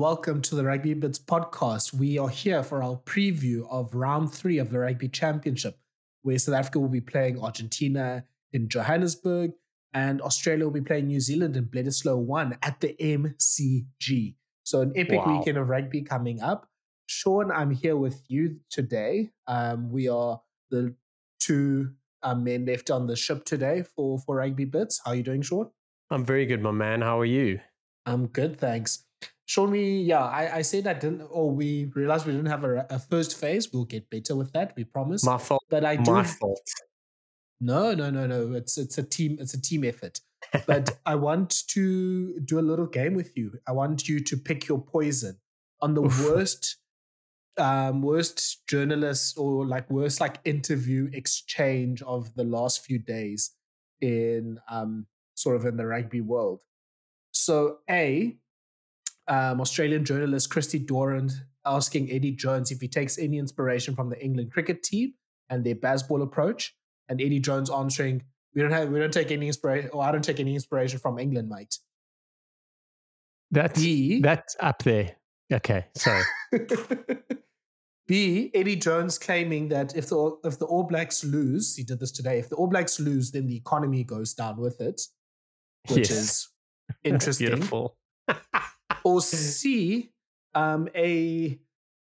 Welcome to the Rugby Bits podcast. We are here for our preview of round three of the Rugby Championship, where South Africa will be playing Argentina in Johannesburg and Australia will be playing New Zealand in Bledisloe 1 at the MCG. So, an epic Wow. weekend of rugby coming up. Shaun, I'm here with you today. Um, we are the two um, men left on the ship today for, for Rugby Bits. How are you doing, Shaun? I'm very good, my man. How are you? I'm good, thanks. Shaun, we yeah, I, I said I didn't, or we realized we didn't have a, a first phase. We'll get better with that. We promise. My fault. but I do. My fault. No, no, no, no. It's it's a team. It's a team effort. But I want to do a little game with you. I want you to pick your poison on the Oof. worst, um, worst journalist or like worst like interview exchange of the last few days in um sort of in the rugby world. So a um, Australian journalist Christy Doran asking Eddie Jones if he takes any inspiration from the England cricket team and their baseball approach, and Eddie Jones answering, "We don't have, we don't take any inspiration, or I don't take any inspiration from England, mate." That's B, that's up there. Okay, sorry. B, Eddie Jones claiming that if the if the All Blacks lose, he did this today. If the All Blacks lose, then the economy goes down with it, which Yes. is interesting. Beautiful. or C, um, a,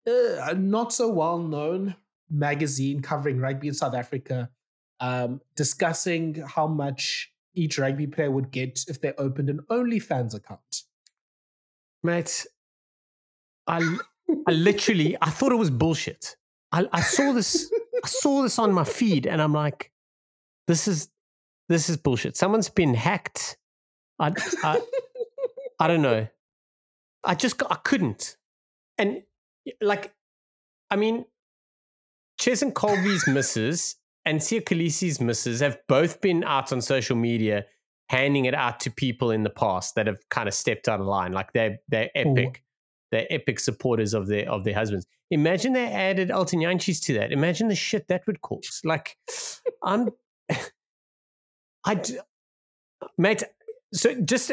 uh, not so well known magazine covering rugby in South Africa, um, discussing how much each rugby player would get if they opened an OnlyFans account. Mate, I, I literally I thought it was bullshit. I, I saw this I saw this on my feed and I'm like, this is this is bullshit. Someone's been hacked. I I, I don't know. I just I couldn't. And like, I mean, Cheslin Kolbe's misses and Siya Kolisi's misses have both been out on social media handing it out to people in the past that have kind of stepped out of line. Like they're they're epic. They're epic supporters of their of their husbands. Imagine they added Elton Jantjies to that. Imagine the shit that would cause. Like, I'm, I, mate. So just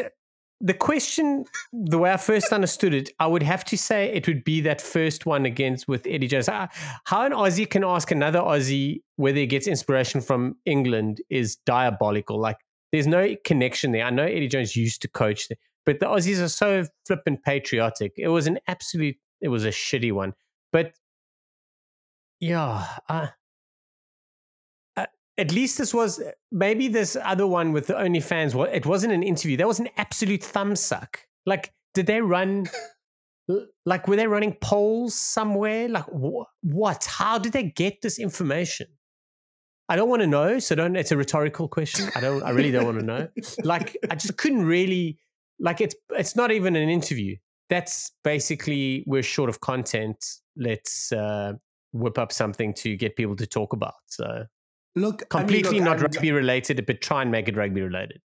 the question, the way I first understood it, I would have to say it would be that first one against with Eddie Jones. How an Aussie can ask another Aussie whether he gets inspiration from England is diabolical. Like, there's no connection there. I know Eddie Jones used to coach there, but the Aussies are so flippin' patriotic. It was an absolute, it was a shitty one. But yeah, uh, at least this was maybe this other one with the OnlyFans. Well, it wasn't an interview. That was an absolute thumb suck. Like, did they run? Like, were they running polls somewhere? Like, wh- what? How did they get this information? I don't want to know. So don't. It's a rhetorical question. I don't. I really don't want to know. Like, I just couldn't really. Like, it's it's not even an interview. That's basically we're short of content. Let's uh, whip up something to get people to talk about. So Look, completely I mean, look, not I'm- rugby related, but try and make it rugby related.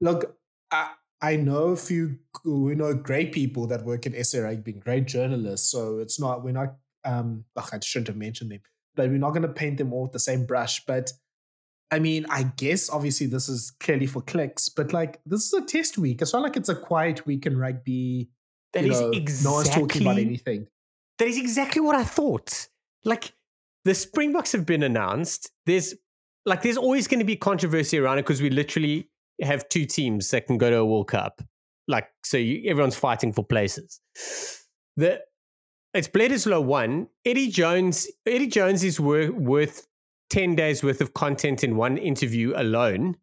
Look, I, I know a few, we know great people that work in SA Rugby, great journalists. So it's not, we're not, um, I shouldn't have mentioned them, but we're not going to paint them all with the same brush. But I mean, I guess obviously this is clearly for clicks, but like this is a test week. It's not like it's a quiet week in rugby. That is know, exactly no one's talking about anything. That is exactly what I thought. Like the Springboks have been announced. There's like there's always going to be controversy around it because we literally have two teams that can go to a World Cup. Like so, you, everyone's fighting for places. The it's Bledisloe one. Eddie Jones. Eddie Jones is wor- worth ten days worth of content in one interview alone.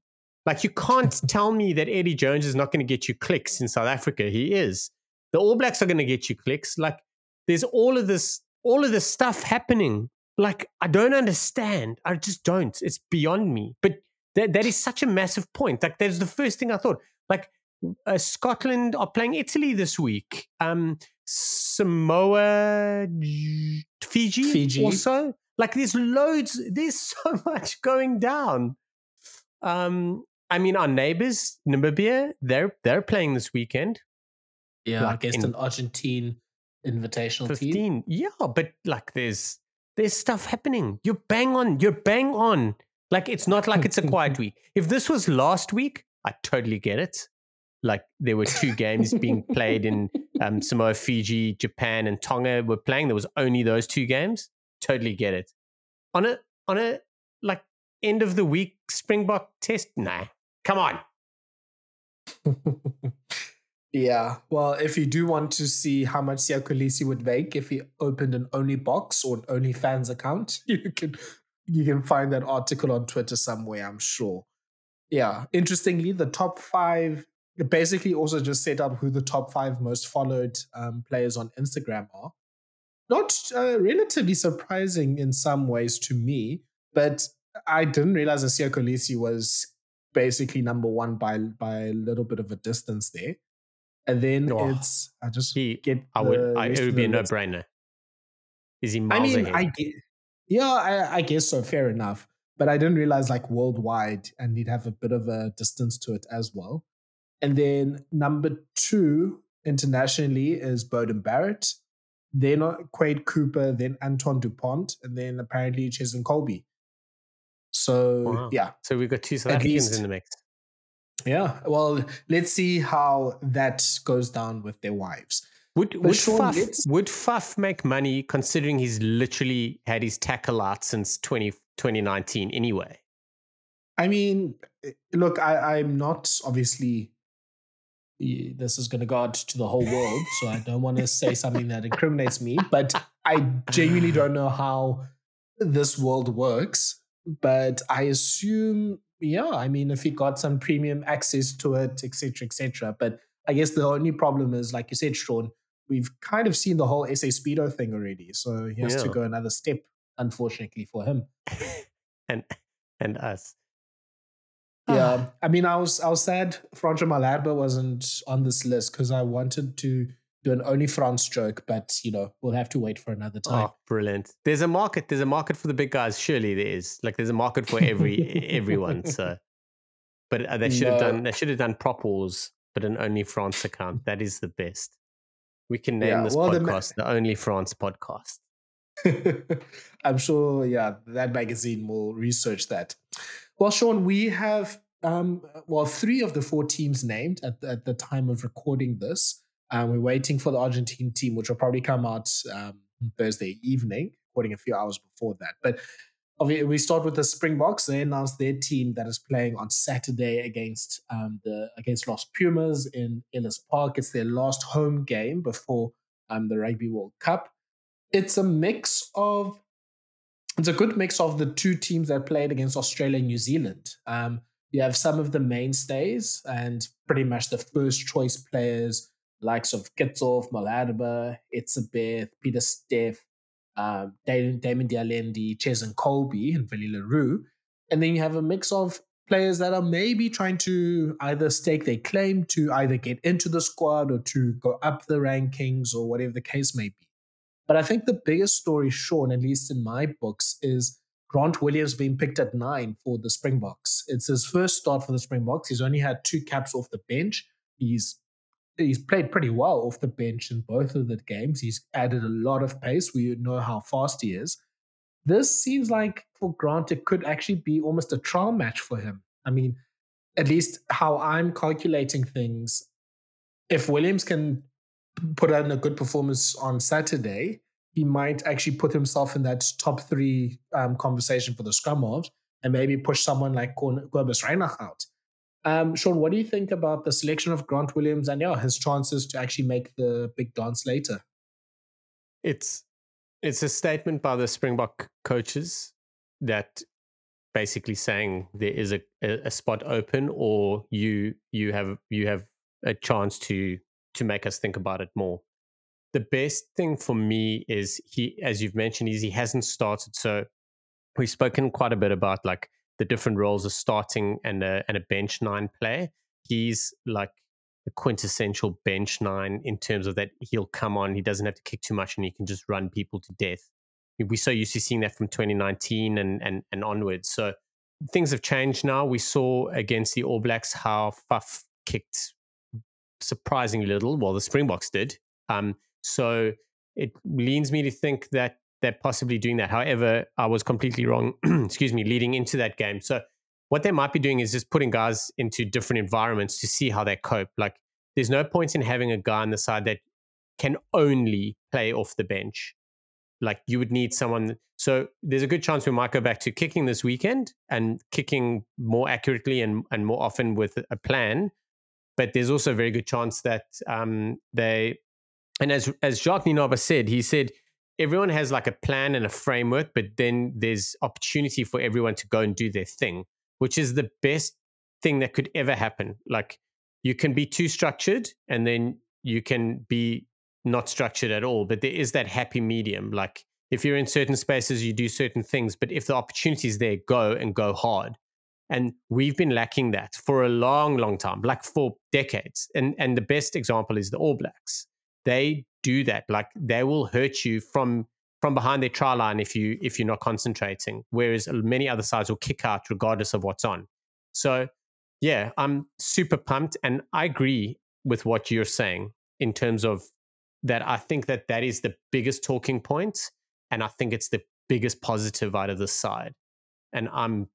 Like you can't tell me that Eddie Jones is not going to get you clicks in South Africa. He is. The All Blacks are going to get you clicks. Like there's all of this, all of this stuff happening. Like I don't understand. I just don't. It's beyond me. But that that is such a massive point. Like that's the first thing I thought. Like uh, Scotland are playing Italy this week. Um, Samoa, Fiji, Fiji. also. Like there's loads. There's so much going down. Um, I mean, our neighbors, Namibia, they're they're playing this weekend. Yeah, I Like guess in- an Argentine invitational team. yeah but like there's there's stuff happening. You're bang on you're bang on. Like it's not like it's a quiet week. If this was last week i totally get it. Like there were two games being played in um, Samoa, Fiji, Japan, and Tonga were playing, there was only those two games. Totally get it. On a on a like end of the week Springbok test, nah, come on. yeah, well, if you do want to see how much Siya Kolisi would make if he opened an OnlyBoks or an OnlyFans account, you can you can find that article on Twitter somewhere, I'm sure. Yeah, interestingly, the top five basically also just set up who the top five most followed um, players on Instagram are. Not uh, relatively surprising in some ways to me, but I didn't realize that Siya Kolisi was basically number one by by a little bit of a distance there. And then oh, it's I just he, get I would I, it would be a no brainer. Is he I mean, I get, yeah, I, I guess so. Fair enough. But I didn't realize like worldwide, and he'd have a bit of a distance to it as well. And then number two internationally is Beauden Barrett, then Quade Cooper, then Antoine Dupont, and then apparently Cheslin Kolbe. So wow. yeah. So we've got two South Africans least, in the mix. Yeah. Well, let's see how that goes down with their wives. Would would Shaun, Faf, would Faf make money considering he's literally had his tackle out since 20, 2019 anyway? I mean, look, I, I'm not obviously this is going to go out to the whole world, so I don't want to say something that incriminates me, but I genuinely don't know how this world works. But I assume, yeah, I mean, if he got some premium access to it, etc., etc. But I guess the only problem is, like you said, Shaun, we've kind of seen the whole SA Speedo thing already. So he has yeah. to go another step, unfortunately, for him. and and us. Yeah. Ah. I mean I was I was sad Franco Malherbe wasn't on this list because I wanted to do an only France joke, but you know, we'll have to wait for another time. Oh, brilliant. There's a market, there's a market for the big guys, surely there is. Like there's a market for every everyone. So but uh, they should no. have done they should have done prop wars, but an only France account. That is the best. We can name yeah, this well, podcast the, ma- the Only France podcast. I'm sure, yeah, that magazine will research that. Well, Shaun, we have um, well three of the four teams named at, at the time of recording this. We're waiting for the Argentine team, which will probably come out um, Thursday evening, recording a few hours before that. But we start with the Springboks. They announced their team that is playing on Saturday against um, the against Los Pumas in Ellis Park. It's their last home game before um, the Rugby World Cup. It's a mix of it's a good mix of the two teams that played against Australia and New Zealand. Um, you have some of the mainstays and pretty much the first choice players, likes of Kitshoff, Malherbe, Etzebeth, Pieter-Steph, um, Damon, Damian de Allende, Cheslin Kolbe, and Willie le Roux. And then you have a mix of players that are maybe trying to either stake their claim to either get into the squad or to go up the rankings or whatever the case may be. But I think the biggest story, Shaun, at least in my books, is Grant Williams being picked at nine for the Springboks. It's his first start for the Springboks. He's only had two caps off the bench. He's he's played pretty well off the bench in both of the games. He's added a lot of pace. We know how fast he is. This seems like for Grant, it could actually be almost a trial match for him. I mean, at least how I'm calculating things, if Williams can put on a good performance on Saturday, he might actually put himself in that top three um, conversation for the scrum halves and maybe push someone like Cobus Reinach out. Um, Shaun, what do you think about the selection of Grant Williams and yeah, his chances to actually make the big dance later? It's it's a statement by the Springbok coaches that basically saying there is a, a spot open or you you have you have a chance to to make us think about it more. The best thing for me is he, as you've mentioned, is he hasn't started. So we've spoken quite a bit about like the different roles of starting and a, and a bench nine player. He's like the quintessential bench nine in terms of that he'll come on, he doesn't have to kick too much, and he can just run people to death. We're so used to seeing that from 2019 and and and onwards. So things have changed now. We saw against the All Blacks how Fuff kicked surprisingly little. Well, the Springboks did. Um, so it leans me to think that they're possibly doing that. However, I was completely wrong, excuse me, leading into that game. So what they might be doing is just putting guys into different environments to see how they cope. Like there's no point in having a guy on the side that can only play off the bench. Like you would need someone. So there's a good chance we might go back to kicking this weekend and kicking more accurately and, and more often with a plan. But there's also a very good chance that um, they, and as as Jacques Nienaber said, he said everyone has like a plan and a framework, but then there's opportunity for everyone to go and do their thing, which is the best thing that could ever happen. Like you can be too structured and then you can be not structured at all. But there is that happy medium. Like if you're in certain spaces, you do certain things. But if the opportunity is there, go and go hard. And we've been lacking that for a long, long time, like for decades. And and the best example is the All Blacks. They do that. Like they will hurt you from from behind their try line if you if you're not concentrating. Whereas many other sides will kick out regardless of what's on. So yeah, I'm super pumped, and I agree with what you're saying in terms of that. I think that that is the biggest talking point, and I think it's the biggest positive out of this side. And I'm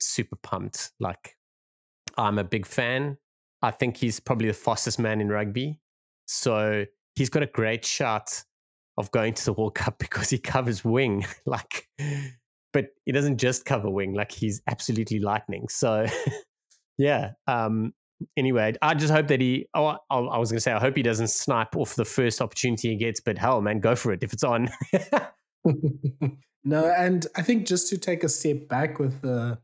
super pumped. Like, I'm a big fan. I think he's probably the fastest man in rugby. So he's got a great shot of going to the World Cup because he covers wing. like, but he doesn't just cover wing, like, he's absolutely lightning. So yeah. Um, anyway, I just hope that he. Oh, I, was going to say, I hope he doesn't snipe off the first opportunity he gets. But hell, man, go for it if it's on. no, and I think just to take a step back with the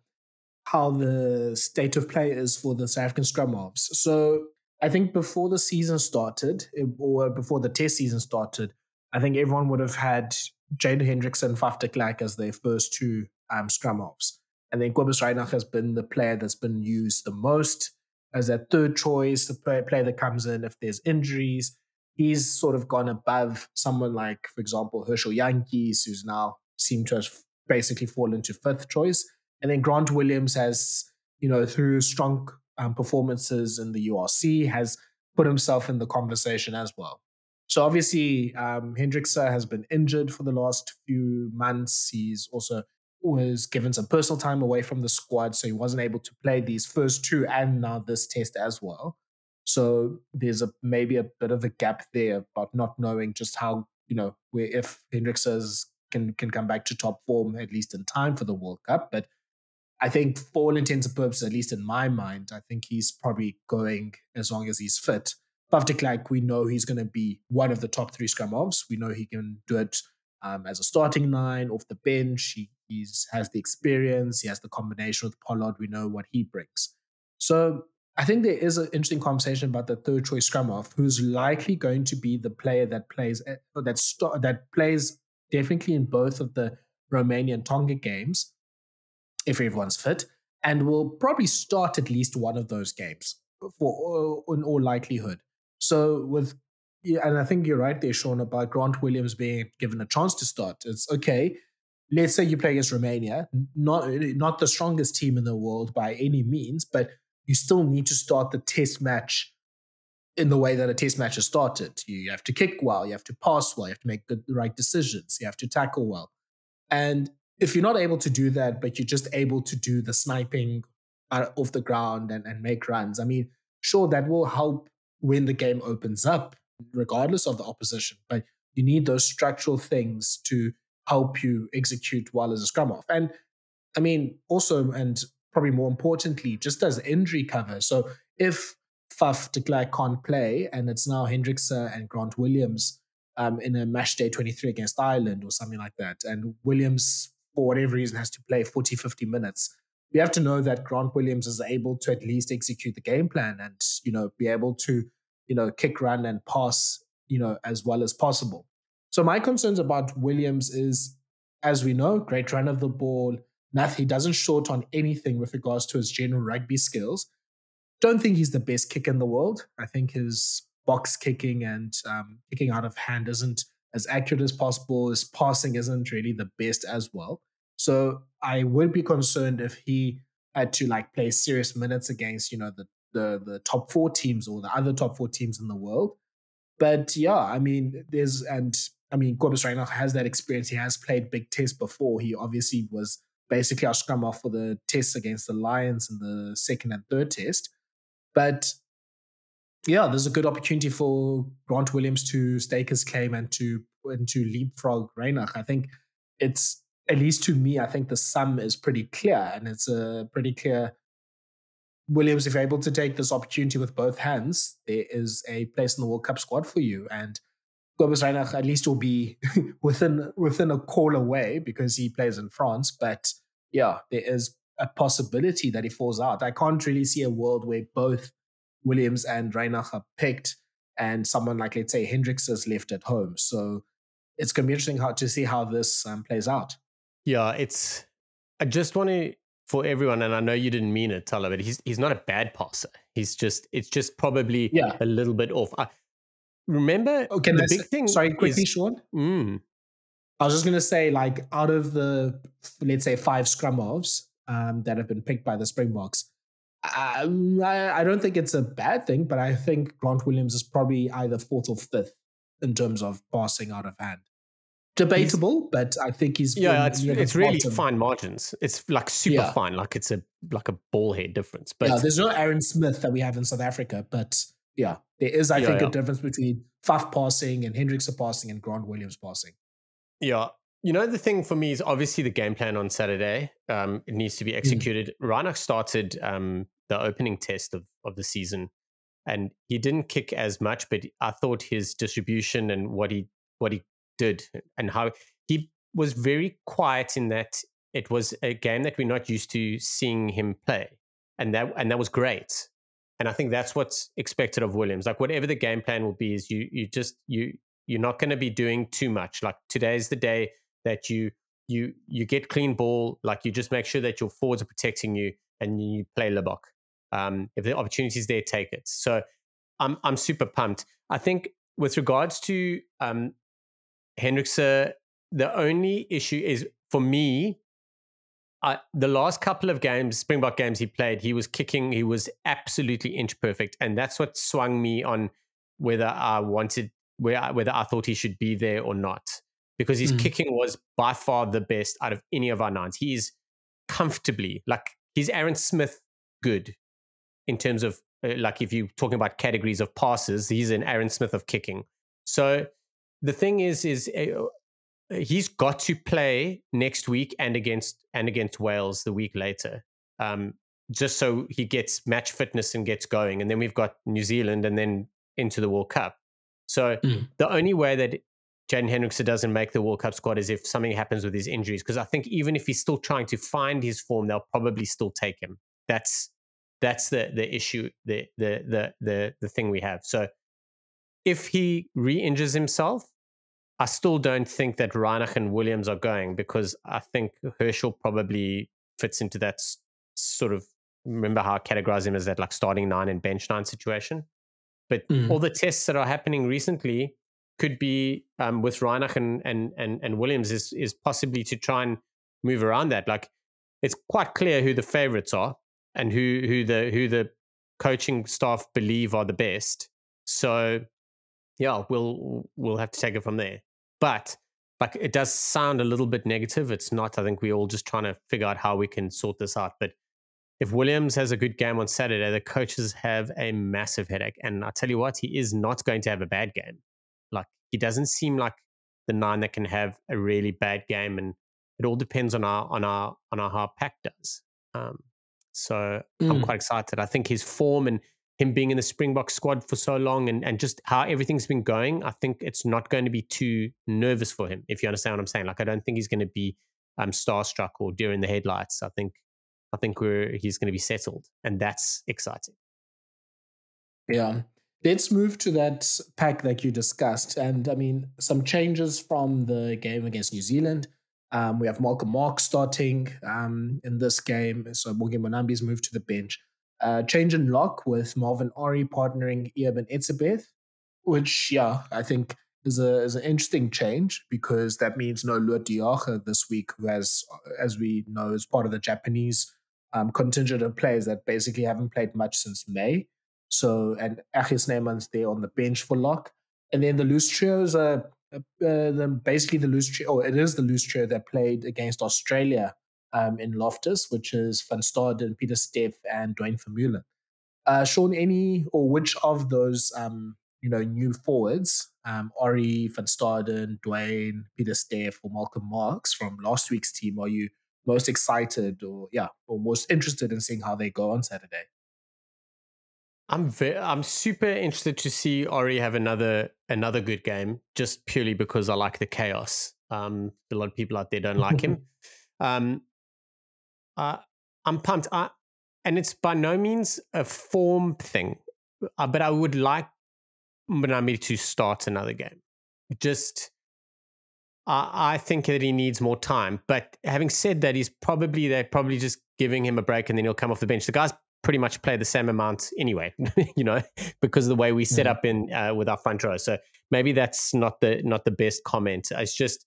how the state of play is for the South African scrum halves. So I think before the season started, eh, or before the test season started, I think everyone would have had Jaden Hendrikse and Faf de Klerk as their first two um, scrum halves. And then Cobus Reinach has been the player that's been used the most as that third choice, the player, player that comes in if there's injuries. He's sort of gone above someone like, for example, Herschel Jantjies, who's now seemed to have basically fallen to fifth choice. And then Grant Williams has, you know, through strong um, performances in the URC, has put himself in the conversation as well. So obviously, um, Hendrikse has been injured for the last few months. He's also was given some personal time away from the squad, so he wasn't able to play these first two and now this test as well. So there's a maybe a bit of a gap there about not knowing just how you know where if Hendrikse can can come back to top form at least in time for the World Cup. But I think for all intents and purposes, at least in my mind, I think he's probably going as long as he's fit. De Klerk, we know he's going to be one of the top three scrum halves. We know he can do it um, as a starting nine off the bench. He has the experience. He has the combination with Pollard. We know what he brings. So I think there is an interesting conversation about the third choice scrum half, who's likely going to be the player that plays eh, that that plays definitely in both of the Romanian Tonga games, if everyone's fit, and will probably start at least one of those games for uh, in all likelihood. So with and I think you're right there, Shaun, about Grant Williams being given a chance to start. It's okay. Let's say you play against Romania, not eh, not the strongest team in the world by any means, but you still need to start the test match in the way that a test match is started. You have to kick well, you have to pass well, you have to make the right decisions, you have to tackle well. And if you're not able to do that, but you're just able to do the sniping off the ground and, and make runs, I mean, sure, that will help when the game opens up regardless of the opposition. But you need those structural things to help you execute well as a scrum off. And I mean, also, and probably more importantly, just as injury cover. So if Faf de Klerk can't play and it's now Hendrikse and Grant Williams um, in a match day 23 against Ireland or something like that, and Williams, for whatever reason, has to play 40, 50 minutes, we have to know that Grant Williams is able to at least execute the game plan and, you know, be able to you know, kick, run, and pass, you know, as well as possible. So my concerns about Williams is, as we know, great run of the ball. Nothing, he doesn't short on anything with regards to his general rugby skills. Don't think he's the best kick in the world. I think his box kicking and um, kicking out of hand isn't as accurate as possible. His passing isn't really the best as well. So I would be concerned if he had to like play serious minutes against, you know, the the the top four teams or the other top four teams in the world. But yeah, I mean, there's and I mean, Cobus Reinach has that experience. He has played big tests before. He obviously was basically our scrum off for the tests against the Lions in the second and third test. But yeah, there's a good opportunity for Grant Williams to stake his claim and to and to leapfrog Reinach. I think it's at least to me, I think the sum is pretty clear, and it's a pretty clear. Williams, if you're able to take this opportunity with both hands, there is a place in the World Cup squad for you. And Cobus Reinach at least will be within within a call away because he plays in France. But yeah, there is a possibility that he falls out. I can't really see a world where both Williams and Reinach are picked and someone like let's say Hendricks is left at home. So it's going to be interesting how to see how this um, plays out. Yeah, it's. I just want to for everyone, and I know you didn't mean it, Thala, but he's he's not a bad passer. He's just it's just probably yeah. a little bit off. I, remember okay, the big thing. Sorry, quickly, is, Shaun. Mm. I was just gonna say, like, out of the let's say five scrum halves um, that have been picked by the Springboks, um, I, I don't think it's a bad thing, but I think Grant Williams is probably either fourth or fifth in terms of passing out of hand. Debatable, he's, but I think he's yeah. It's, it's really fine margins. It's like super yeah. fine, like it's a like a ball head difference. But yeah, there's no Aaron Smith that we have in South Africa, but yeah, there is, I yeah, think, yeah. a difference between Faf passing and Hendricks passing and Grant Williams passing. Yeah. You know, the thing for me is obviously the game plan on Saturday. Um, it needs to be mm. executed. Mm. Reinach started um, the opening test of, of the season and he didn't kick as much, but I thought his distribution and what he what he did and how he was very quiet in that it was a game that we're not used to seeing him play. And that and that was great. And I think that's what's expected of Williams. Like whatever the game plan will be, is you you just you you're not going to be doing too much. Like today's the day that you you you get clean ball. Like you just make sure that your forwards are protecting you and you play Libbok. Um, if the opportunity is there, take it. So I'm I'm super pumped. I think with regards to um, Hendrikse, the only issue is for me I, the last couple of games, Springbok games he played, he was kicking, he was absolutely inch perfect, and that's what swung me on whether I wanted, whether I thought he should be there or not, because his mm. kicking was by far the best out of any of our nines. He is comfortably like he's Aaron Smith good in terms of uh, like if you're talking about categories of passes, he's an Aaron Smith of kicking. So the thing is, is uh, he's got to play next week and against and against Wales the week later. Um, just so he gets match fitness and gets going. And then we've got New Zealand and then into the World Cup. So mm. the only way that Jaden Hendrikse doesn't make the World Cup squad is if something happens with his injuries. Because I think even if he's still trying to find his form, they'll probably still take him. That's that's the the issue, the the the the the thing we have. So if he re-injures himself, I still don't think that Reinach and Williams are going because I think Herschel probably fits into that sort of remember how I categorize him as that like starting nine and bench nine situation. But mm. all the tests that are happening recently could be um, with Reinach and, and and and Williams is is possibly to try and move around that. Like it's quite clear who the favorites are and who who the who the coaching staff believe are the best. So yeah, we'll we'll have to take it from there. But like it does sound a little bit negative. It's not. I think we're all just trying to figure out how we can sort this out. But if Williams has a good game on Saturday, the coaches have a massive headache. And I tell you what, he is not going to have a bad game. Like he doesn't seem like the nine that can have a really bad game. And it all depends on our on our on our how Pack does. Um, so mm. I'm quite excited. I think his form and him being in the Springbok squad for so long and, and just how everything's been going, I think it's not going to be too nervous for him, if you understand what I'm saying. Like I don't think he's going to be um, starstruck or during the headlights. I think I think we're he's going to be settled, and that's exciting. Yeah. Let's move to that pack that you discussed. And I mean, some changes from the game against New Zealand. Um, we have Malcolm Marx starting um, in this game. So Morgan Mbonambi's moved to the bench uh, change in lock with Marvin Orie partnering Eben Etzebeth, which, yeah, I think is a is an interesting change because that means no Lood de this week, who has, as we know, is part of the Japanese um, contingent of players that basically haven't played much since May. So, and RG Snyman's there on the bench for lock. And then the loose trios are uh, the, basically the loose trio, or it is the loose trio that played against Australia um, in Loftus, which is Van Staden, Pieter-Steph, and Duane Vermeulen. Uh, Shaun, any or which of those um, you know new forwards, um, Orie, Van Staden, Duane, Pieter-Steph, or Malcolm Marx from last week's team, are you most excited or yeah, or most interested in seeing how they go on Saturday? I'm very, I'm super interested to see Orie have another another good game, just purely because I like the chaos. Um, a lot of people out there don't like him. um, uh, I'm pumped. I, and it's by no means a form thing, uh, but I would like Mbonambi to start another game. Just, uh, I think that he needs more time. But having said that, he's probably they're probably just giving him a break, and then he'll come off the bench. The guy's pretty much play the same amount anyway, you know, because of the way we set mm. up in uh, with our front row. So maybe that's not the not the best comment. It's just,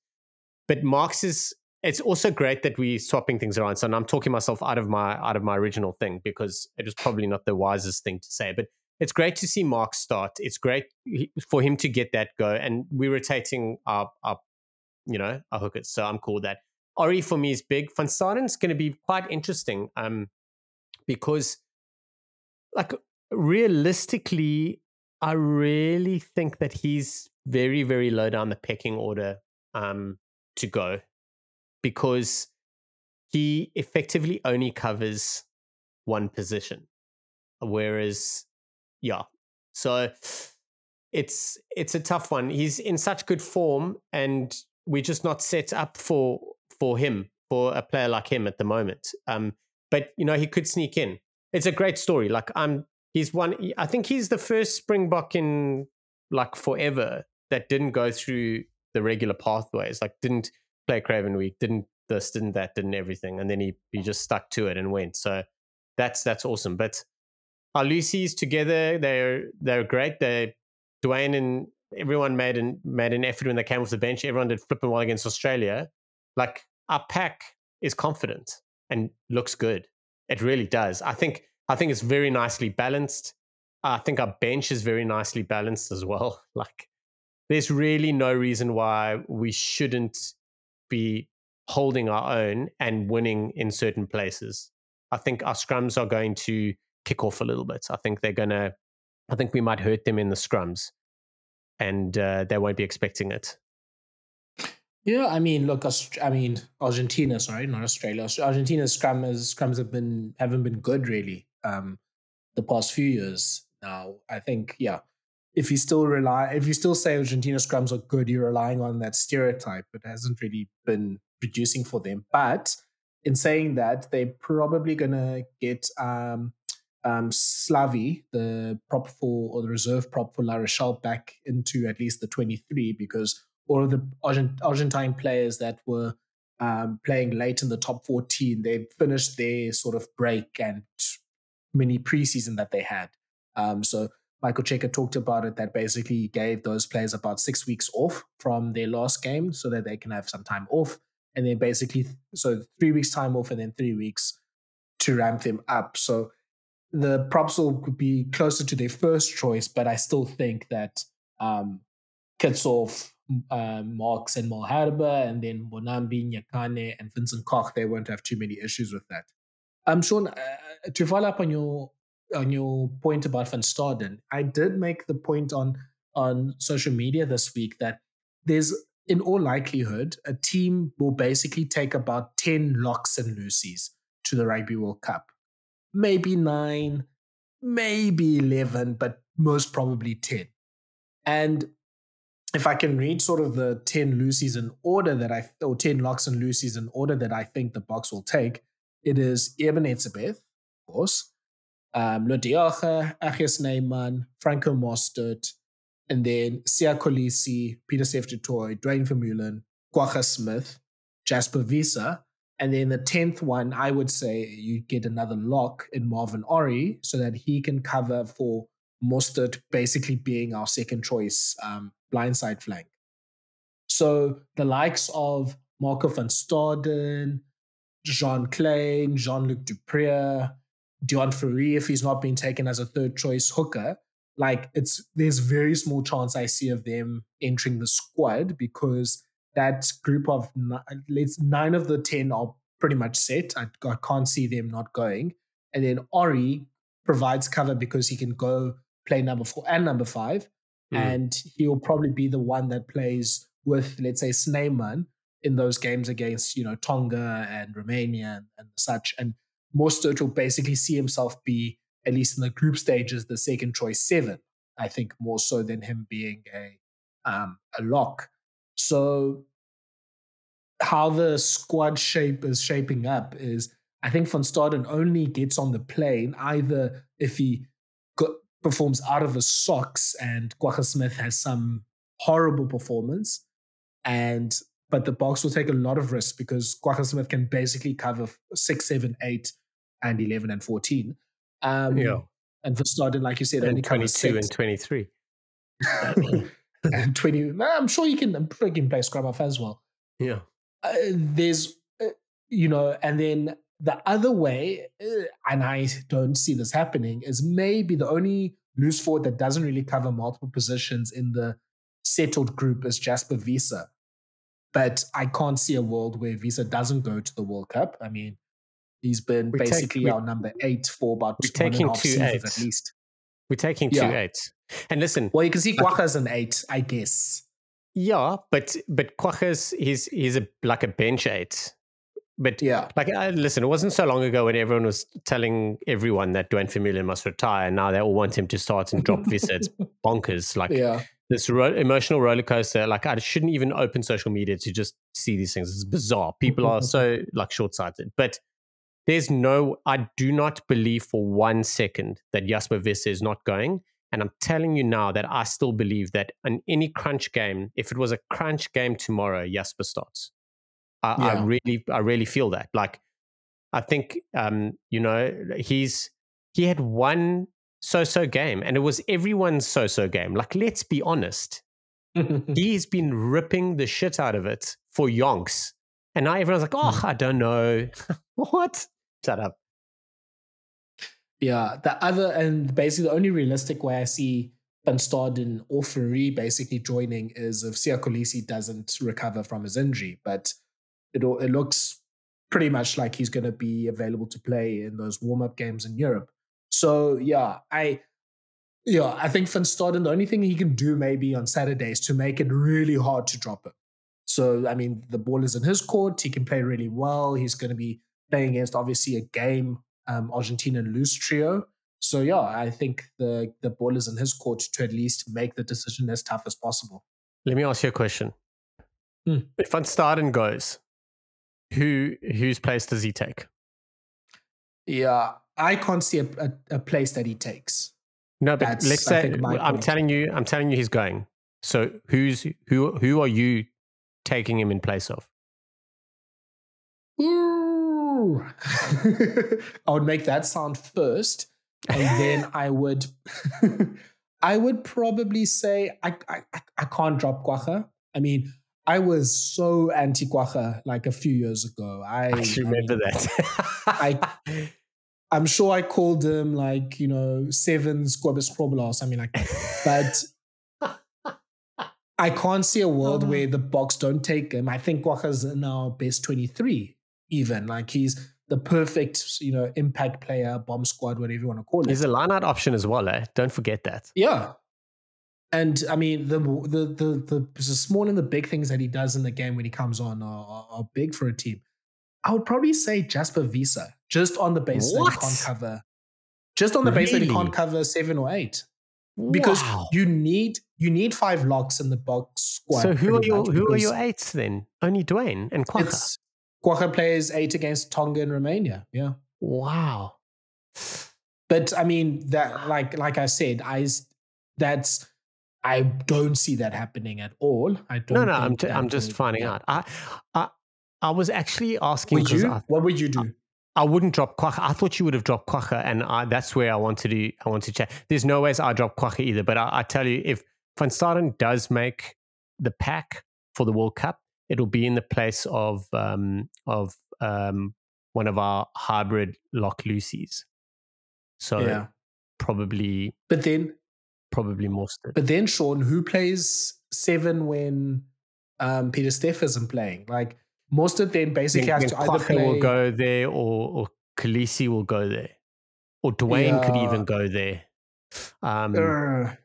but Marx is it's also great that we're swapping things around. So I'm talking myself out of my out of my original thing because it was probably not the wisest thing to say. But it's great to see Mark start. It's great for him to get that go, and we're rotating our, our you know our hookers. So I'm cool with that. Orie for me is big. Van Staden's going to be quite interesting, um, because like realistically, I really think that he's very very low down the pecking order um, to go because he effectively only covers one position. Whereas, yeah, so it's it's a tough one. He's in such good form, and we're just not set up for for him for a player like him at the moment. Um, but you know, he could sneak in. It's a great story. Like I'm, he's one. I think he's the first Springbok in like forever that didn't go through the regular pathways. Like didn't play Craven Week, didn't this, didn't that, didn't everything, and then he he just stuck to it and went. So that's that's awesome. But our loosies together, they're they're great. They Duane and everyone made an made an effort when they came off the bench. Everyone did flipping well against Australia. Like our pack is confident and looks good. It really does. I think I think it's very nicely balanced. I think our bench is very nicely balanced as well. Like there's really no reason why we shouldn't be holding our own and winning in certain places. I think our scrums are going to kick off a little bit. I think they're going to, I think we might hurt them in the scrums and uh, they won't be expecting it. Yeah, I mean, look, I mean, Argentina, sorry, not Australia. Argentina's scrums, scrums have been haven't been good really um, the past few years. Now, I think, yeah, if you still rely, if you still say Argentina scrums are good, you're relying on that stereotype. It hasn't really been producing for them. But in saying that, they're probably going to get um, um, Sclavi, the prop for or the reserve prop for La Rochelle, back into at least the 23 because all of the Argent- Argentine players that were um, playing late in the top 14, they finished their sort of break and mini preseason that they had. Um, so Michael Cheika talked about it that basically gave those players about six weeks off from their last game so that they can have some time off. And then basically, so three weeks time off and then three weeks to ramp them up. So the props will be closer to their first choice, but I still think that um, Kitshoff, uh, Marx, and Malherbe, and then Mbonambi, Nyakane, and Vincent Koch, they won't have too many issues with that. Um, Shaun, uh, to follow up on your on your point about Van Staden, I did make the point on on social media this week that there's in all likelihood a team will basically take about 10 locks and loosies to the Rugby World Cup. Maybe 9, maybe 11, but most probably 10. And if I can read sort of the 10 loosies in order that I, or 10 locks and Lucy's in order that I think the Boks will take, it is Eben Etzebeth, of course, um, Lodiaga, RG Snyman, Franco Mostert, and then Siya Kolisi, Pieter-Steph du Toit, Vermeulen, Kwagga Smith, Jasper Wiese. And then the 10th one, I would say you get another lock in Marvin Orie so that he can cover for Mostert basically being our second choice um, blindside flank. So the likes of Marco van Staden, Jean Kleyn, Jean Luc du Deon Fourie, if he's not being taken as a third choice hooker, like it's there's very small chance I see of them entering the squad because that group of let's nine of the ten are pretty much set. I, I can't see them not going. And then Orie, provides cover because he can go play number four and number five. Mm. And he'll probably be the one that plays with, let's say, Snyman in those games against, you know, Tonga and Romania and, and such. And Mostert will basically see himself be, at least in the group stages, the second choice seven. I think more so than him being a um, a lock. So how the squad shape is shaping up is I think Van Staden only gets on the plane either if he performs out of his socks and Kwagga Smith has some horrible performance, and but the Boks will take a lot of risks because Kwagga Smith can basically cover six, seven, eight, and eleven and fourteen. Um, yeah, and Van Staden, like you said, and only twenty-two and twenty-three. and 20 i'm sure you can i'm sure you can play scrum off as well. Yeah. Uh, there's uh, you know and then the other way uh, and i don't see this happening is maybe the only loose forward that doesn't really cover multiple positions in the settled group is jasper wiese but i can't see a world where wiese doesn't go to the world cup. I mean he's been we basically take, our number eight for about we're taking two eights. at least we're taking two yeah. eights and listen, well, you can see Kwagga's an eight, I guess. Yeah, but but Kwagga's he's he's a like a bench eight. But yeah, like I, listen, it wasn't so long ago when everyone was telling everyone that Duane Vermeulen must retire, and now they all want him to start and drop Wiese. It's bonkers. Like yeah. this ro- emotional roller coaster. Like I shouldn't even open social media to just see these things. It's bizarre. People are so like short sighted, but. There's no, I do not believe for one second that Jasper Wiese is not going. And I'm telling you now that I still believe that in any crunch game, if it was a crunch game tomorrow, Jasper starts. I, yeah. I really, I really feel that. Like, I think, um, you know, he's he had one so-so game, and it was everyone's so-so game. Like, let's be honest, he's been ripping the shit out of it for yonks, and now everyone's like, "Oh. I don't know, what." Shut up. Yeah, the other and basically the only realistic way I see Van Staden or Fourie basically joining is if Kolisi doesn't recover from his injury, but it it looks pretty much like he's going to be available to play in those warm up games in Europe. So yeah, I yeah I think Van Staden the only thing he can do maybe on Saturdays to make it really hard to drop him. So I mean the ball is in his court, he can play really well. He's going to be playing against obviously a game um, Argentinian loose trio. So yeah, I think the the ball is in his court to at least make the decision as tough as possible. Let me ask you a question. Hmm. If Van Staden goes, who whose place does he take? Yeah, I can't see a, a, a place that he takes. No, but That's, let's say I'm point. telling you, I'm telling you, he's going. So who's who? Who are you taking him in place of? I would make that sound first, and then I would, I would probably say I, I I can't drop Kwagga. I mean, I was so anti Kwagga like a few years ago. I, I remember I mean, that. I I'm sure I called him like you know seven squabble squabble or something like that, but. I can't see a world uh-huh. where the Boks don't take him. I think Kwagga's now best 23 even. Like he's the perfect, you know, impact player, bomb squad, whatever you want to call it. He's a line-out option as well, eh? Don't forget that. Yeah. And I mean, the the the the, the small and the big things that he does in the game when he comes on are, are, are big for a team. I would probably say Jasper Wiese, just on the basis what? that he can't cover, just on the really? basis that he can't cover seven or eight, because wow. you need you need five locks in the Boks squad. So who are your who are your eights then? Only Duane and Kwagga. Kwagga plays eight against Tonga and Romania. Yeah. Wow. But I mean that like like I said, I that's I don't see that happening at all. I don't. No, no, I'm t- I'm just finding out. I I I was actually asking. Would you? I, what would you do? I, I wouldn't drop Kwagga. I thought you would have dropped Kwagga, and I, that's where I want to do. I want to check. There's no ways I drop Kwagga either. But I, I tell you, if Van Staden does make the pack for the World Cup, it'll be in the place of um, of um, one of our hybrid lock loosies. So yeah. probably, but then probably more. But then Shaun, who plays seven when um, Pieter-Steph isn't playing? Like most of them basically then, has to either play. will go there or or Kolisi will go there. or Duane could even go there. Um, Urgh.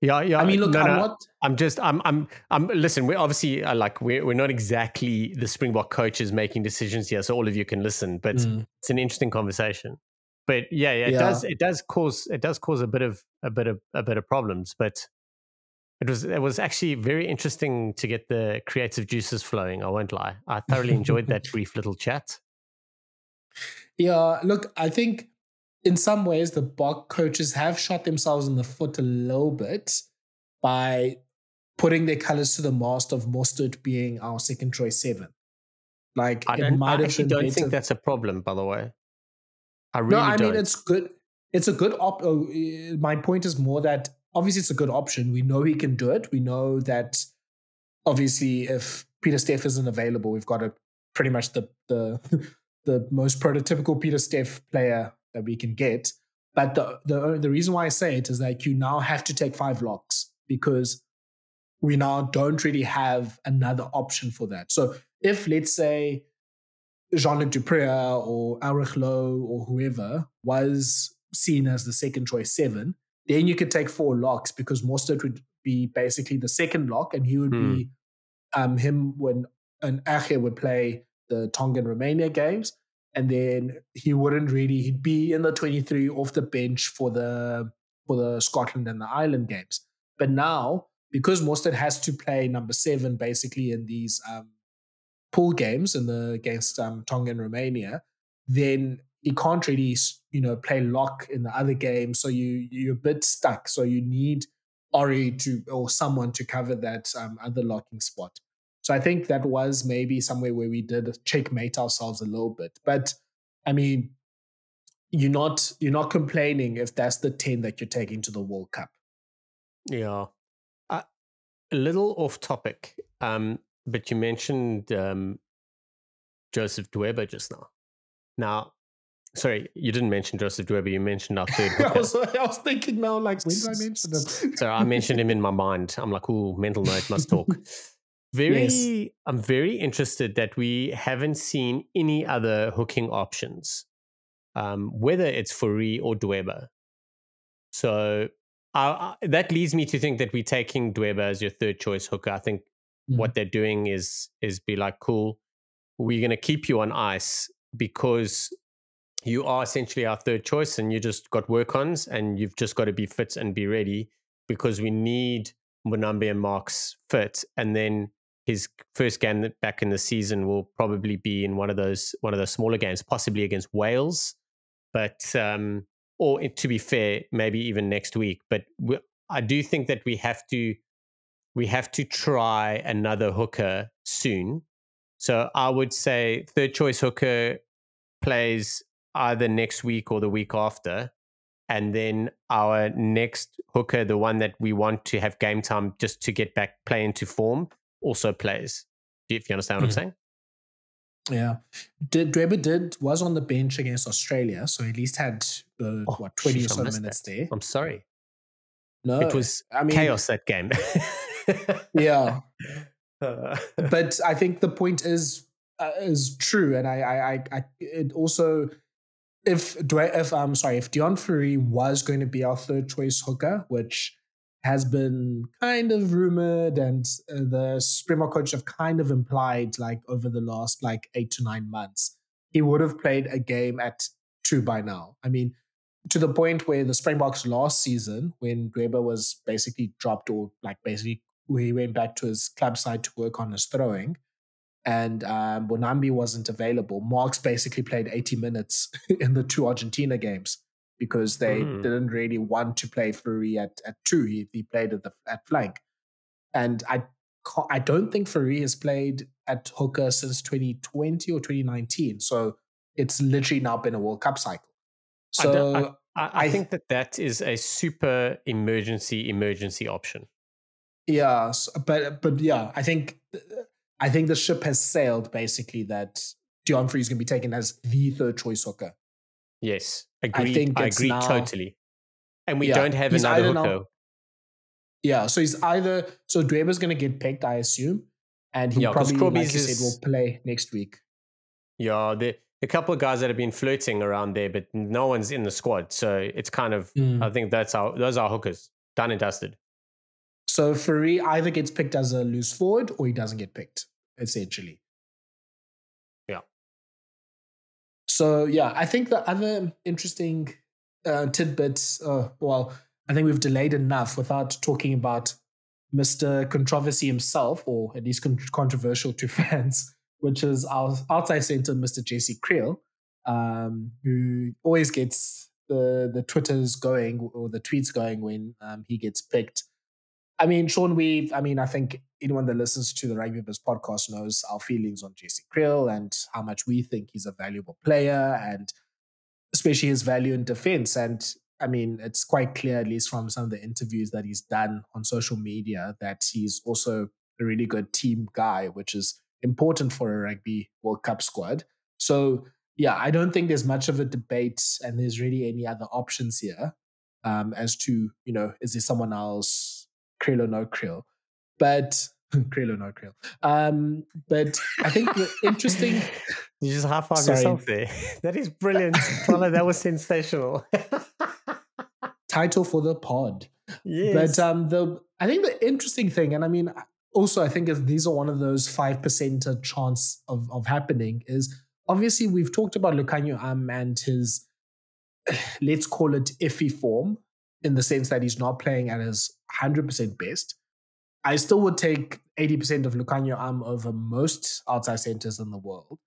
Yeah, yeah. I mean, look, no, I'm no, not. I'm just, I'm, I'm, I'm. Listen, we're obviously uh, like we're we're not exactly the Springbok coaches making decisions here, so all of you can listen. But Mm. it's an interesting conversation. But yeah, yeah, it Yeah. does, it does cause, it does cause a bit of a bit of a bit of problems. But it was it was actually very interesting to get the creative juices flowing. I won't lie, I thoroughly enjoyed that brief little chat. Yeah, look, I think in some ways the Bok coaches have shot themselves in the foot a little bit by putting their colors to the mast of Mostert being our second choice seven. Like I, it don't, might I have actually don't better. think that's a problem. By the way, I really no, I don't. mean it's good. It's a good op. oh, eh, My point is more that obviously it's a good option. We know he can do it. We know that obviously if Pieter-Steph isn't available, we've got a pretty much the the the most prototypical Pieter-Steph player that we can get. But the the the reason why I say it is like you now have to take five locks because we now don't really have another option for that. So if let's say Jean-Luc du Preez or Aurich Lowe or whoever was seen as the second choice seven, then you could take four locks because Mostert would be basically the second lock and he would Hmm. be um, him when an Ache would play the Tongan Romania games. And then he wouldn't really he'd be in the 23 off the bench for the for the Scotland and the Ireland games. But now, because Mostert has to play number seven basically in these um, pool games in the against um, Tonga and Romania, then he can't really you know play lock in the other game. So you you're a bit stuck. So you need Orie to or someone to cover that um, other locking spot. So I think that was maybe somewhere where we did checkmate ourselves a little bit. But I mean, you're not you're not complaining if that's the ten that you're taking to the World Cup. Yeah. Uh, a little off topic, um, but you mentioned um, Joseph Dweba just now. Now, sorry, you didn't mention Joseph Dweba. You mentioned our third I was I was thinking now, like when did I mention it? so I mentioned him in my mind. I'm like, oh, mental note, must talk. Very, Yes. I'm very interested that we haven't seen any other hooking options, um, whether it's Fourie or Dweba. So uh, that leads me to think that we're taking Dweba as your third choice hooker. I think Mhm. what they're doing is is be like, cool, we're going to keep you on ice because you are essentially our third choice and you just got work ons and you've just got to be fit and be ready because we need Mbonambi and Marx fit. And then his first game back in the season will probably be in one of those one of those smaller games, possibly against Wales. But um, or to be fair, maybe even next week. But we, I do think that we have to we have to try another hooker soon. So I would say third choice hooker plays either next week or the week after. And then our next hooker, the one that we want to have game time just to get back play into form, also plays. If you understand what I'm Mhm. saying? Yeah, did Dweba did was on the bench against Australia, so at least had uh, Oh, what twenty or so minutes that. there. I'm sorry. No, it was I mean, chaos that game. Yeah, but I think the point is uh, is true, and I, I, I, I it also if Dwe- if I'm sorry, if Deon Fourie was going to be our third choice hooker, which has been kind of rumored, and uh, the Springbok coach have kind of implied, like over the last like eight to nine months, he would have played a game at two by now. I mean, to the point where the Springboks last season, when Dweba was basically dropped or like basically he went back to his club side to work on his throwing, and um, Mbonambi wasn't available. Marx basically played 80 minutes in the two Argentina games because they Mm. didn't really want to play Fourie at, at two. He, he played at the at flank, and I I don't think Fourie has played at hooker since 2020 or 2019. So it's literally now been a World Cup cycle. So I, I I- think that that is a super emergency emergency option. Yeah, but but yeah, I think I think the ship has sailed basically that Deon Fourie is going to be taken as the third choice hooker. Yes, agreed. I, think I agree now- totally. And we Yeah, don't have another either now- Yeah, so he's either so Dweba's going to get picked, I assume, and he Yeah, probably, like you said, will play next week. Yeah, the a couple of guys that have been flirting around there, but no one's in the squad. So it's kind of, mm. I think that's our, those are hookers, done and dusted. So Fourie either gets picked as a loose forward or he doesn't get picked, essentially. So yeah, I think the other interesting uh, tidbits, uh, well, I think we've delayed enough without talking about Mr. Controversy himself, or at least con- controversial to fans, which is our outside center, Mr. JC Kriel, um, who always gets the the Twitters going or the tweets going when um, he gets picked. I mean, Sean, we I mean, I think anyone that listens to the Rugby Biz podcast knows our feelings on Jesse Kriel and how much we think he's a valuable player and especially his value in defense. And I mean, it's quite clear, at least from some of the interviews that he's done on social media, that he's also a really good team guy, which is important for a rugby World Cup squad. So, yeah, I don't think there's much of a debate and there's really any other options here um, as to, you know, is there someone else, Kriel or no Kriel? But Kriel or no Kriel. Um, but I think the interesting. You just high five yourself there. That is brilliant. Tyler, that was sensational. Title for the pod. Yes. But um, the I think the interesting thing, and I mean, also I think is these are one of those five percent chance of of happening is obviously we've talked about Lukhanyo Am and his let's call it iffy form in the sense that he's not playing at his hundred percent best. I still would take 80% of Lukhanyo Am over most outside centers in the world.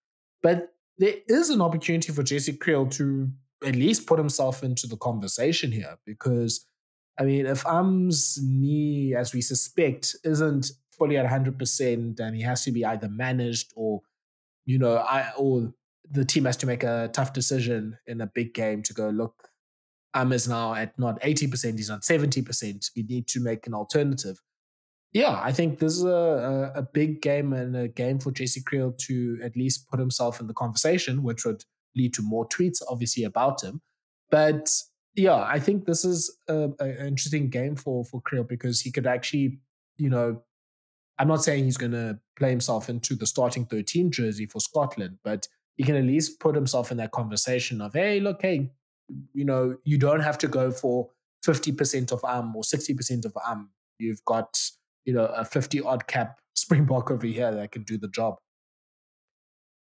But there is an opportunity for Jesse Kriel to at least put himself into the conversation here because, I mean, if Am's knee, as we suspect, isn't fully at 100% and he has to be either managed or, you know, I, or the team has to make a tough decision in a big game to go, look, Am is now at not 80%, he's not 70%. We need to make an alternative yeah, I think this is a, a, a, big game and a game for Jesse Kriel to at least put himself in the conversation, which would lead to more tweets, obviously, about him. But yeah, I think this is an interesting game for for Kriel because he could actually, you know, I'm not saying he's going to play himself into the starting 13 jersey for Scotland, but he can at least put himself in that conversation of, hey, look, hey, you know, you don't have to go for 50% of Am or 60% of Am. You've got you know a 50 odd cap springbok over here that can do the job.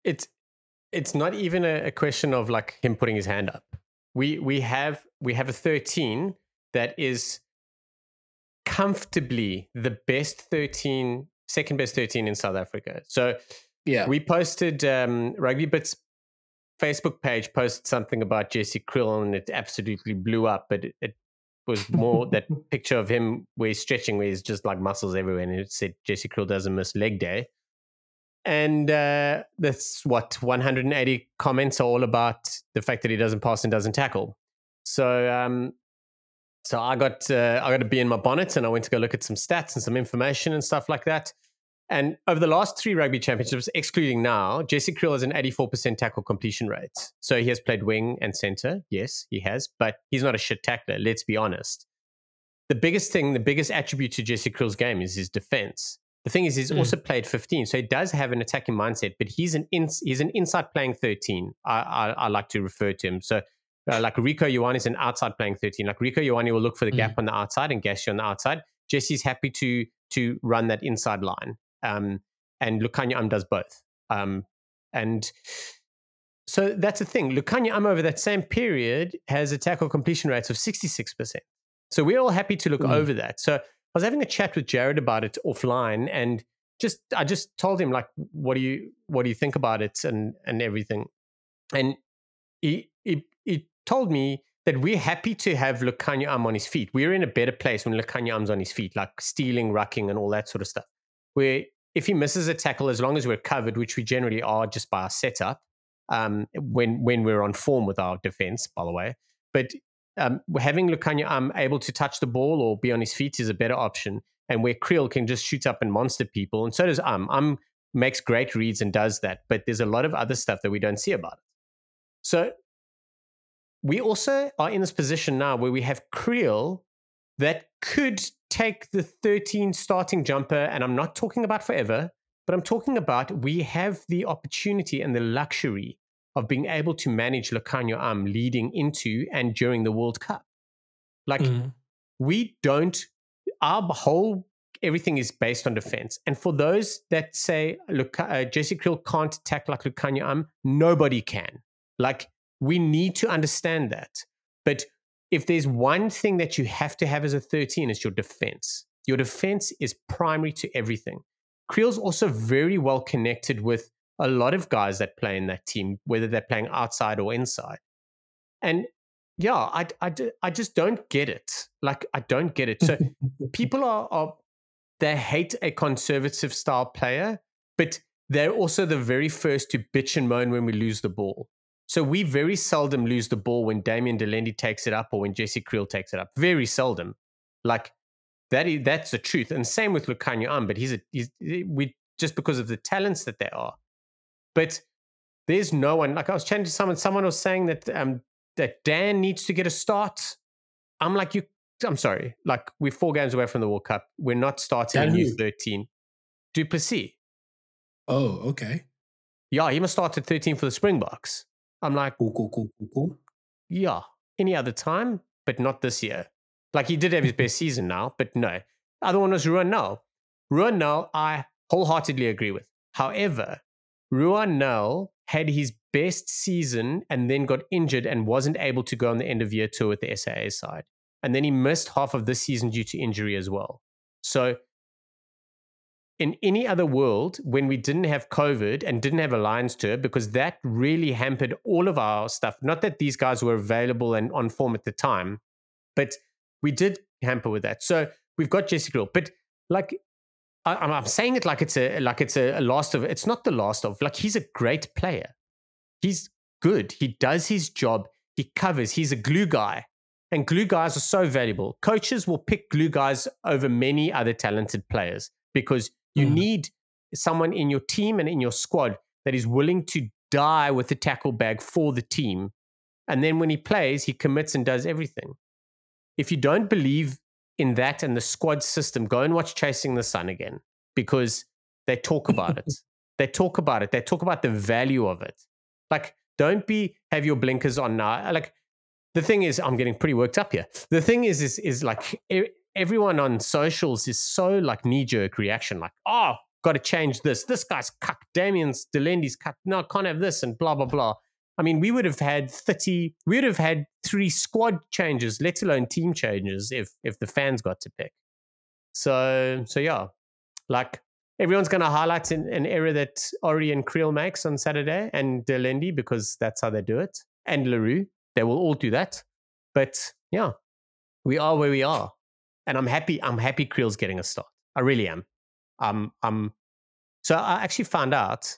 It's it's not even a, a, question of like him putting his hand up. We we have we have a 13 that is comfortably the best 13 second best 13 in south africa. So yeah. we posted um rugby bits facebook page posted something about Jesse Kriel and it absolutely blew up but it, it was more that picture of him where he's stretching, where he's just like muscles everywhere, and it said Jesse Kriel doesn't miss leg day. And uh, that's what 180 comments are all about the fact that he doesn't pass and doesn't tackle. So, um, so I got uh, I got to be in my bonnet, and I went to go look at some stats and some information and stuff like that. And over the last three rugby championships, excluding now, Jesse Kriel has an 84% tackle completion rate. So he has played wing and center. Yes, he has, but he's not a shit tackler. Let's be honest. The biggest thing, the biggest attribute to Jesse Kriel's game is his defense. The thing is, he's mm. also played 15, so he does have an attacking mindset, but he's an ins- he's an inside playing 13. I, I, I like to refer to him. So uh, like Rieko Ioane is an outside playing 13. Like Rieko Ioane will look for the gap mm. on the outside and Gashi on the outside. Jesse's happy to to run that inside line. Um, and Lukhanyo Am does both. Um, and so that's the thing. Lukhanyo Am over that same period has a tackle completion rate of 66%. So we're all happy to look mm. over that. So I was having a chat with Jared about it offline and just I just told him like what do you what do you think about it and and everything. And he he, he told me that we're happy to have Lukhanyo Am on his feet. We're in a better place when Lukhanyo Am's on his feet, like stealing, rucking, and all that sort of stuff if he misses a tackle, as long as we're covered, which we generally are just by our setup, um, when when we're on form with our defense, by the way. But um, having Lukhanyo Am able to touch the ball or be on his feet is a better option. And where Kriel can just shoot up and monster people, and so does Am. Am makes great reads and does that, but there's a lot of other stuff that we don't see about it. So we also are in this position now where we have Kriel that could take the 13 starting jumper, and I'm not talking about forever, but I'm talking about we have the opportunity and the luxury of being able to manage Lukhanyo Am leading into and during the World Cup. Like Mm. we don't our whole everything is based on defense. And for those that say look uh, Jesse Kriel can't attack like Lukhanyo Am, nobody can. Like we need to understand that. But if there's one thing that you have to have as a 13 it's your defense. Your defense is primary to everything. Kriel's also very well connected with a lot of guys that play in that team, whether they're playing outside or inside. And yeah, I, I, I just don't get it. Like, I don't get it. So people are, are, they hate a conservative style player, but they're also the very first to bitch and moan when we lose the ball. So we very seldom lose the ball when Damian de Allende takes it up or when Jesse Kriel takes it up. Very seldom. Like that is that's the truth. And same with Lukhanyo Am, but he's a he's we just because of the talents that there are. But there's no one like I was chatting to someone, someone was saying that um that Dan needs to get a start. I'm like, you I'm sorry, like we're four games away from the World Cup. We're not starting Dan a new who? 13. du Plessis. Oh, okay. Yeah, he must start at 13 for the Springboks. I'm like, Cool, cool, cool, cool, cool. yeah, any other time, but not this year. Like he did have his best season now, but no. Other one was Ruan Null. Ruan Null, I wholeheartedly agree with. However, Ruan Null had his best season and then got injured and wasn't able to go on the end of year tour with the SAA side. And then he missed half of this season due to injury as well. So in any other world, when we didn't have COVID and didn't have a Lions tour, because that really hampered all of our stuff. Not that these guys were available and on form at the time, but we did hamper with that. So we've got Jesse Kriel, but like I, I'm, I'm saying it like it's a like it's a, a last of. It's not the last of. Like he's a great player. He's good. He does his job. He covers. He's a glue guy. And glue guys are so valuable. Coaches will pick glue guys over many other talented players because you Mhm. need someone in your team and in your squad that is willing to die with the tackle bag for the team. And then when he plays, he commits and does everything. If you don't believe in that and the squad system, go and watch Chasing the Sun again because they talk about it. They talk about it. They talk about the value of it. Like, don't be have your blinkers on now. Like, the thing is, I'm getting pretty worked up here. The thing is, is is like everyone on socials is so like knee jerk reaction, like, oh, got to change this. This guy's cut. Damien's de Allende's cut. No, can't have this, and blah blah blah. I mean, we would have had thirty. We would have had three squad changes, let alone team changes, if if the fans got to pick. So so yeah, like everyone's going to highlight an, an error that Orie and Kriel makes on Saturday and de Allende because that's how they do it, and le Roux. They will all do that. But yeah, we are where we are, and I'm happy. I'm happy Kriel's getting a start. I really am. Um, um. So I actually found out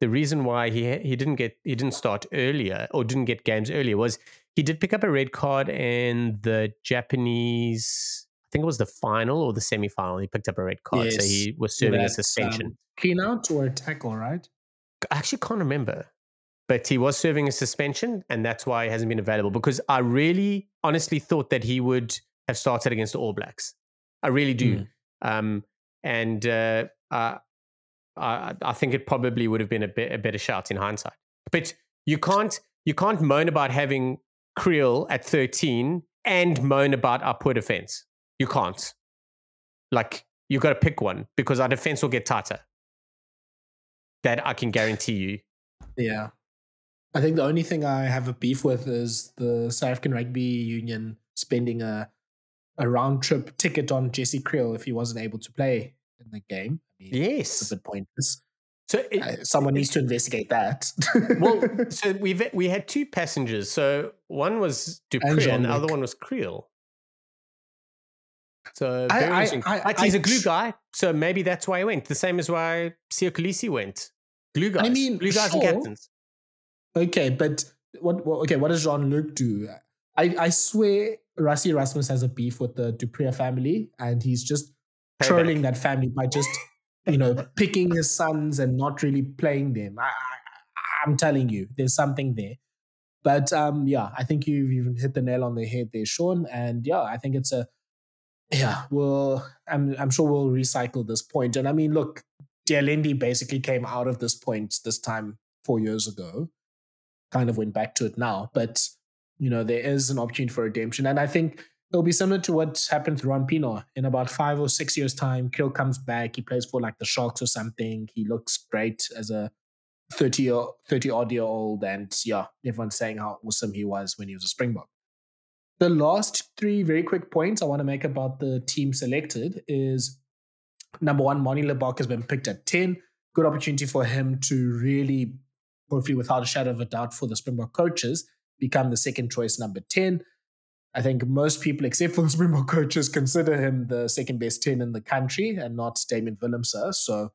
the reason why he he didn't get he didn't start earlier or didn't get games earlier was he did pick up a red card in the Japanese. I think it was the final or the semi final. He picked up a red card, so he was serving a suspension. um, clean out or a tackle, right? I actually can't remember, but he was serving a suspension, and that's why he hasn't been available. Because I really, honestly thought that he would have started against the All Blacks. I really do, Mm. um, and uh, uh, I, I think it probably would have been a, bit, a better shot in hindsight. But you can't you can't moan about having Kriel at thirteen and moan about our poor defense. You can't. Like you've got to pick one because our defense will get tighter. That I can guarantee you. Yeah. I think the only thing I have a beef with is the South African Rugby Union spending a a round trip ticket on Jesse Kriel if he wasn't able to play in the game. I mean, Yes. it's a bit pointless. So it, Uh, someone needs to investigate that. well, so we've we had two passengers. So one was du Preez, and, the other one was Kriel. So I- very I-. I- he's a glue guy, so maybe that's why he went. The same as why Siya Kolisi went. Glue guys. I mean, glue guys and captains. okay, but what, what? Okay, what does Jean Luc do? I I swear, Rassie Erasmus has a beef with the du Preez family, and he's just Payback. trolling that family by just you know picking his sons and not really playing them. I, I, I'm telling you, there's something there. But um, yeah, I think you've even hit the nail on the head there, Sean. And yeah, I think it's a yeah. Well, I'm I'm sure we'll recycle this point. And I mean, look, de Allende basically came out of this point this time four years ago. kind of went back to it now. But you know, there is an opportunity for redemption, and I think it'll be similar to what happened to Ron Pino. In about five or six years' time, Kriel comes back. He plays for like the Sharks or something. He looks great as a 30 or 30 odd year old. And yeah, everyone's saying how awesome he was when he was a Springbok. The last three very quick points I want to make about the team selected is number one, Manie Libbok has been picked at 10. Good opportunity for him to really, hopefully without a shadow of a doubt for the Springbok coaches, become the second choice number 10. I think most people, except for the Springbok coaches, consider him the second best 10 in the country and not Damian Willemse. So,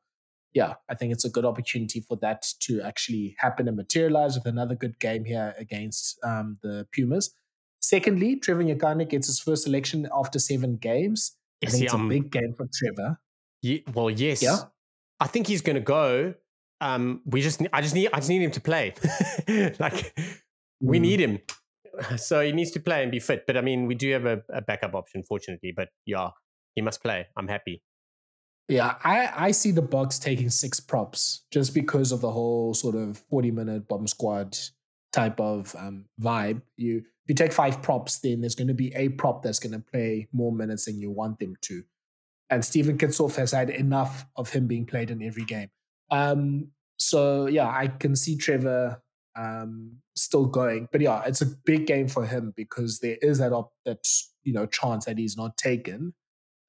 yeah, I think it's a good opportunity for that to actually happen and materialize with another good game here against um, the Pumas. Secondly, Trevor Nyakane gets his first selection after seven games. I think it's a big game for Trevor. Yeah, well, yes. Yeah. I think he's going to go. Um, we just, I just need, I just need him to play. like, we mm. need him. So he needs to play and be fit. But I mean, we do have a, a backup option, fortunately. But yeah, he must play. I'm happy. Yeah, I, I see the Boks taking six props just because of the whole sort of 40 minute bomb squad type of um, vibe. You if you take five props, then there's going to be a prop that's going to play more minutes than you want them to. And Steven Kitshoff has had enough of him being played in every game. Um, so yeah, I can see Trevor um, still going. But yeah, it's a big game for him because there is that op- that you know chance that he's not taken.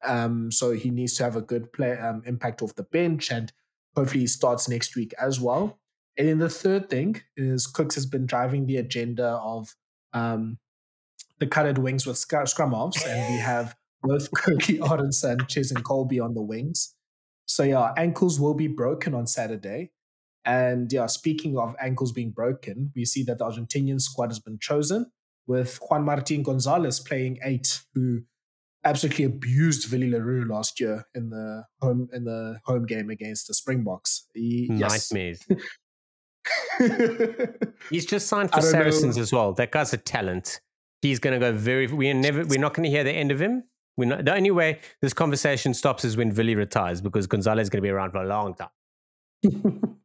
Um, so he needs to have a good play um, impact off the bench, and hopefully he starts next week as well. And then the third thing is Cooks has been driving the agenda of um, the cutted wings with scrum offs, and we have both Kurt-Lee Arendse and Kolbe on the wings. So yeah, ankles will be broken on Saturday. And yeah, speaking of ankles being broken, we see that the Argentinian squad has been chosen with Juan Martin Gonzalez playing eight, who absolutely abused Willie le Roux last year in the home in the home game against the Springboks. He, Nightmares. He's just signed for Saracens know. as well. That guy's a talent. He's going to go very. We're never. We're not going to hear the end of him. We're not, the only way this conversation stops is when Willie retires because Gonzalez is going to be around for a long time.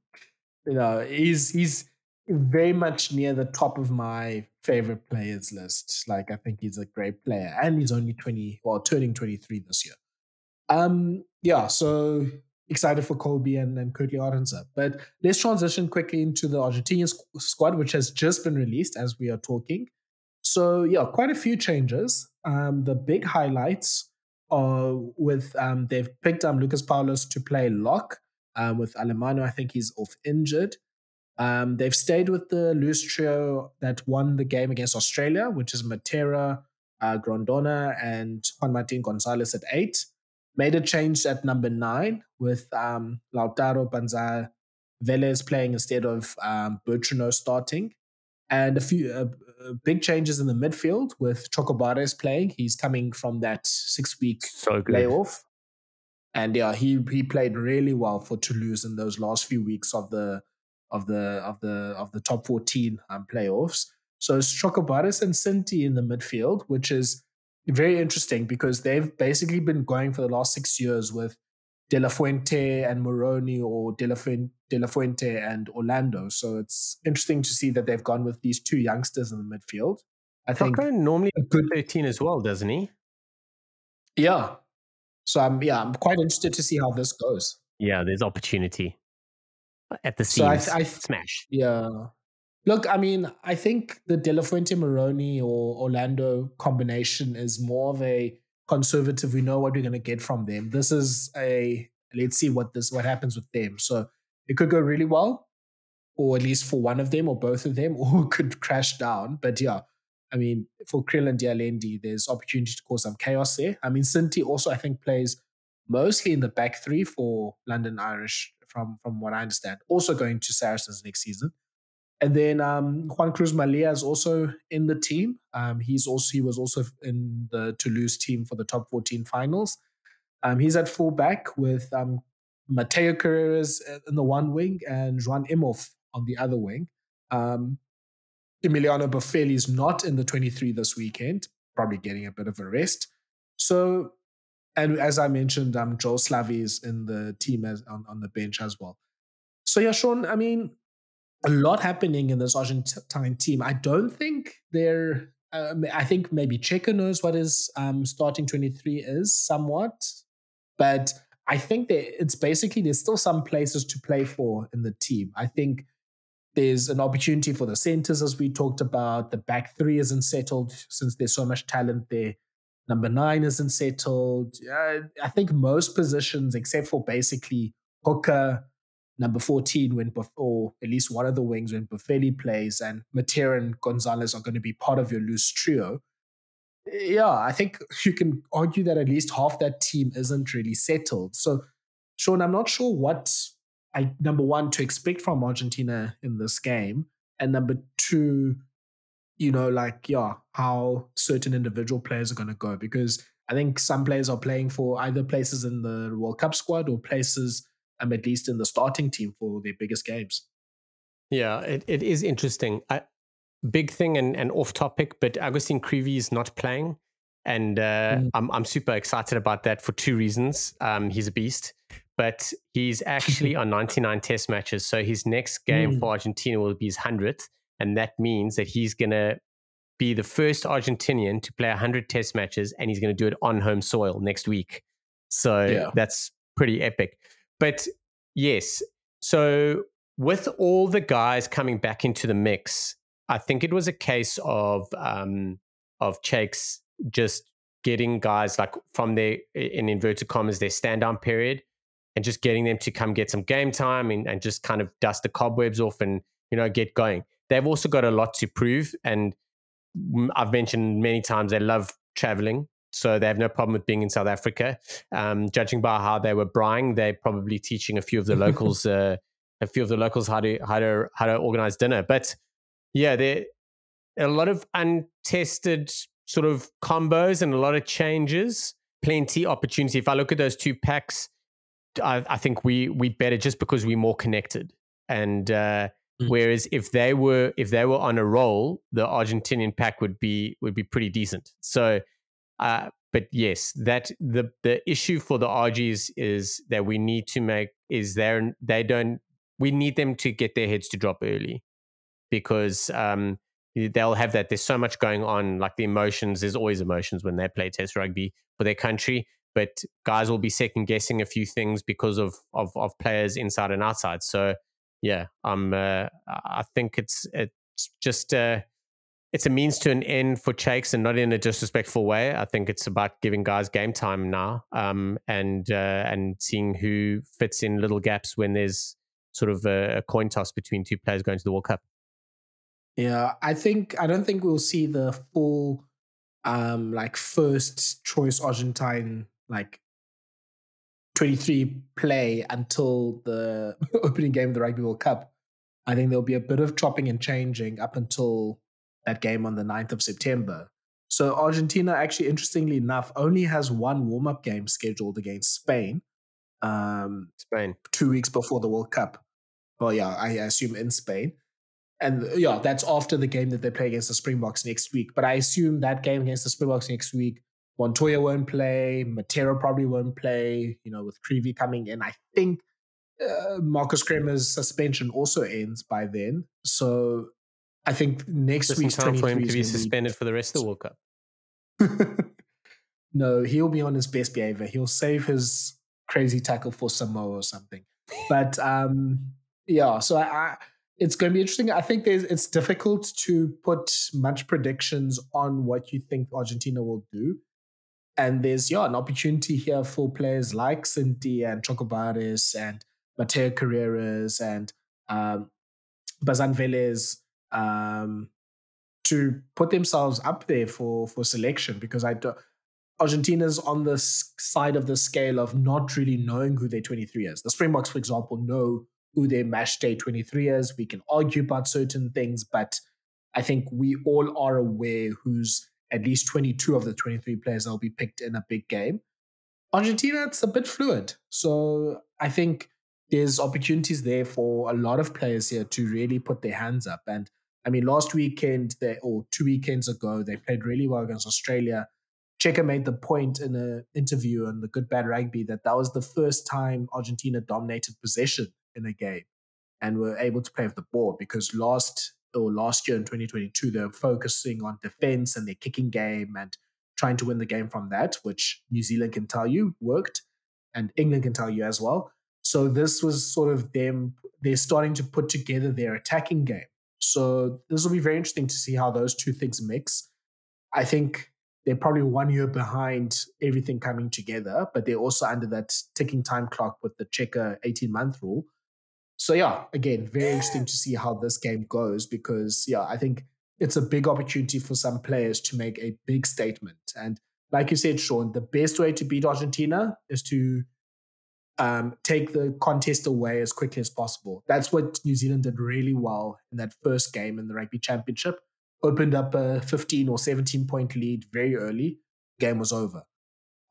you know, he's he's very much near the top of my favorite players list. Like I think he's a great player, and he's only twenty, well, turning twenty three this year. Um, yeah, so excited for Kolbe and, and Kurt-Lee Arendse. But let's transition quickly into the Argentinian squad, which has just been released as we are talking. So yeah, quite a few changes. Um, the big highlights are with um, they've picked um, Lucas Paulos to play lock um, with Alemanno. I think he's off injured. Um, they've stayed with the loose trio that won the game against Australia, which is Matera, uh, Grondona, and Juan Martin Gonzalez at eight. Made a change at number nine with um, Lautaro Bazan Velez playing instead of um, Bertranou starting. And a few uh, uh, big changes in the midfield with Chocobares playing. He's coming from that six week so layoff. And yeah, he he played really well for Toulouse in those last few weeks of the of the of the of the top 14 um, playoffs. So it's Chocobares and Cinti in the midfield, which is very interesting because they've basically been going for the last six years with De La Fuente and Moroni or De La, Fuente, De La Fuente and Orlando. So it's interesting to see that they've gone with these two youngsters in the midfield. I think normally a good 13 as well, doesn't he? Yeah, so I'm yeah, I'm quite interested to see how this goes. Yeah, there's opportunity at the seams. So I, I, smash. Yeah. Look, I mean, I think the De La Fuente Moroni or Orlando combination is more of a conservative. We know what we're going to get from them. This is a let's see what this what happens with them. So it could go really well, or at least for one of them or both of them, or could crash down. But yeah, I mean, for Kriel and de Allende, there's opportunity to cause some chaos there. I mean, Cinti also, I think, plays mostly in the back three for London Irish, from from what I understand. Also going to Saracens next season. And then um, Juan Cruz Mallía is also in the team. Um, he's also he was also in the Toulouse team for the top 14 finals. Um, he's at fullback with um, Mateo Carreras in the one wing and Juan Imhoff on the other wing. Um, Emiliano Boffelli is not in the 23 this weekend, probably getting a bit of a rest. So, and as I mentioned, um, Joel Sclavi is in the team as on, on the bench as well. So yeah, Sean, I mean, a lot happening in this Argentine team. I don't think they're. Um, I think maybe Cheika knows what his um, starting 23 is somewhat, but I think that it's basically there's still some places to play for in the team. I think there's an opportunity for the centers, as we talked about. The back three isn't settled since there's so much talent there. Number nine isn't settled. Uh, I think most positions, except for basically hooker, number 14 when or at least one of the wings when Boffelli plays and Matera and Gonzalez are going to be part of your loose trio. Yeah, I think you can argue that at least half that team isn't really settled. So, Sean, I'm not sure what I number one to expect from Argentina in this game, and number two, you know, like yeah, how certain individual players are going to go because I think some players are playing for either places in the World Cup squad or places um, at least in the starting team for their biggest games. Yeah, it, it is interesting. I, big thing and, and off topic, but Agustin Creevy is not playing. And uh, mm. I'm, I'm super excited about that for two reasons. Um, he's a beast, but he's actually on 99 test matches. So his next game mm. for Argentina will be his 100th. And that means that he's going to be the first Argentinian to play 100 test matches and he's going to do it on home soil next week. So yeah. that's pretty epic. But yes, so with all the guys coming back into the mix, I think it was a case of um, of Cheik's just getting guys like from their in inverted commas their stand down period and just getting them to come get some game time and, and just kind of dust the cobwebs off and you know get going. They've also got a lot to prove, and I've mentioned many times they love traveling so they have no problem with being in South Africa. Um, judging by how they were buying, they're probably teaching a few of the locals, uh, a few of the locals how to how to how to organize dinner. But yeah, there a lot of untested sort of combos and a lot of changes. Plenty opportunity. If I look at those two packs, I, I think we we better just because we're more connected. And uh, mm. whereas if they were if they were on a roll, the Argentinian pack would be would be pretty decent. So uh, but yes, that the the issue for the RGs is that we need to make is there they don't we need them to get their heads to drop early because um, they'll have that. There's so much going on, like the emotions. There's always emotions when they play Test rugby for their country, but guys will be second guessing a few things because of of, of players inside and outside. So yeah, um, uh, I think it's it's just. Uh, it's a means to an end for Cheik's and not in a disrespectful way. I think it's about giving guys game time now um, and uh, and seeing who fits in little gaps when there's sort of a, a, coin toss between two players going to the World Cup. Yeah, I think I don't think we'll see the full um, like first choice Argentine like 23 play until the opening game of the Rugby World Cup. I think there'll be a bit of chopping and changing up until that game on the 9th of September. So Argentina, actually, interestingly enough, only has one warm up game scheduled against Spain. Um, Spain. Two weeks before the World Cup. Well, yeah, I assume in Spain. And yeah, that's after the game that they play against the Springboks next week. But I assume that game against the Springboks next week, Montoya won't play, Matera probably won't play, you know, with Creevy coming in. I think uh, Marcos Kremer's suspension also ends by then. So I think next Just week's time for him to be suspended be... for the rest of the World Cup. no, he'll be on his best behavior. He'll save his crazy tackle for Samoa or something. But um, yeah, so I, I, it's going to be interesting. I think it's difficult to put much predictions on what you think Argentina will do. And there's yeah an opportunity here for players like Cinti and Chocobares and Mateo Carreras and um, Bazan Velez um, to put themselves up there for for selection because I do, Argentina's on the side of the scale of not really knowing who their 23 is. The Springboks, for example, know who their match day 23 is. We can argue about certain things, but I think we all are aware who's at least 22 of the 23 players that will be picked in a big game. Argentina, it's a bit fluid. So I think there's opportunities there for a lot of players here to really put their hands up. And I mean, last weekend, they, or two weekends ago, they played really well against Australia. Cheika made the point in an interview on the Good Bad Rugby that that was the first time Argentina dominated possession in a game. and were able to play with the ball because last or last year in 2022 they're focusing on defense and their kicking game and trying to win the game from that, which New Zealand can tell you worked, and England can tell you as well. So this was sort of them. They're starting to put together their attacking game. So this will be very interesting to see how those two things mix. I think they're probably one year behind everything coming together, but they're also under that ticking time clock with the checker 18 month rule. So yeah, again, very interesting to see how this game goes because yeah, I think it's a big opportunity for some players to make a big statement. And like you said, Sean, the best way to beat Argentina is to um, take the contest away as quickly as possible. That's what New Zealand did really well in that first game in the Rugby Championship. Opened up a 15 or 17 point lead very early. Game was over.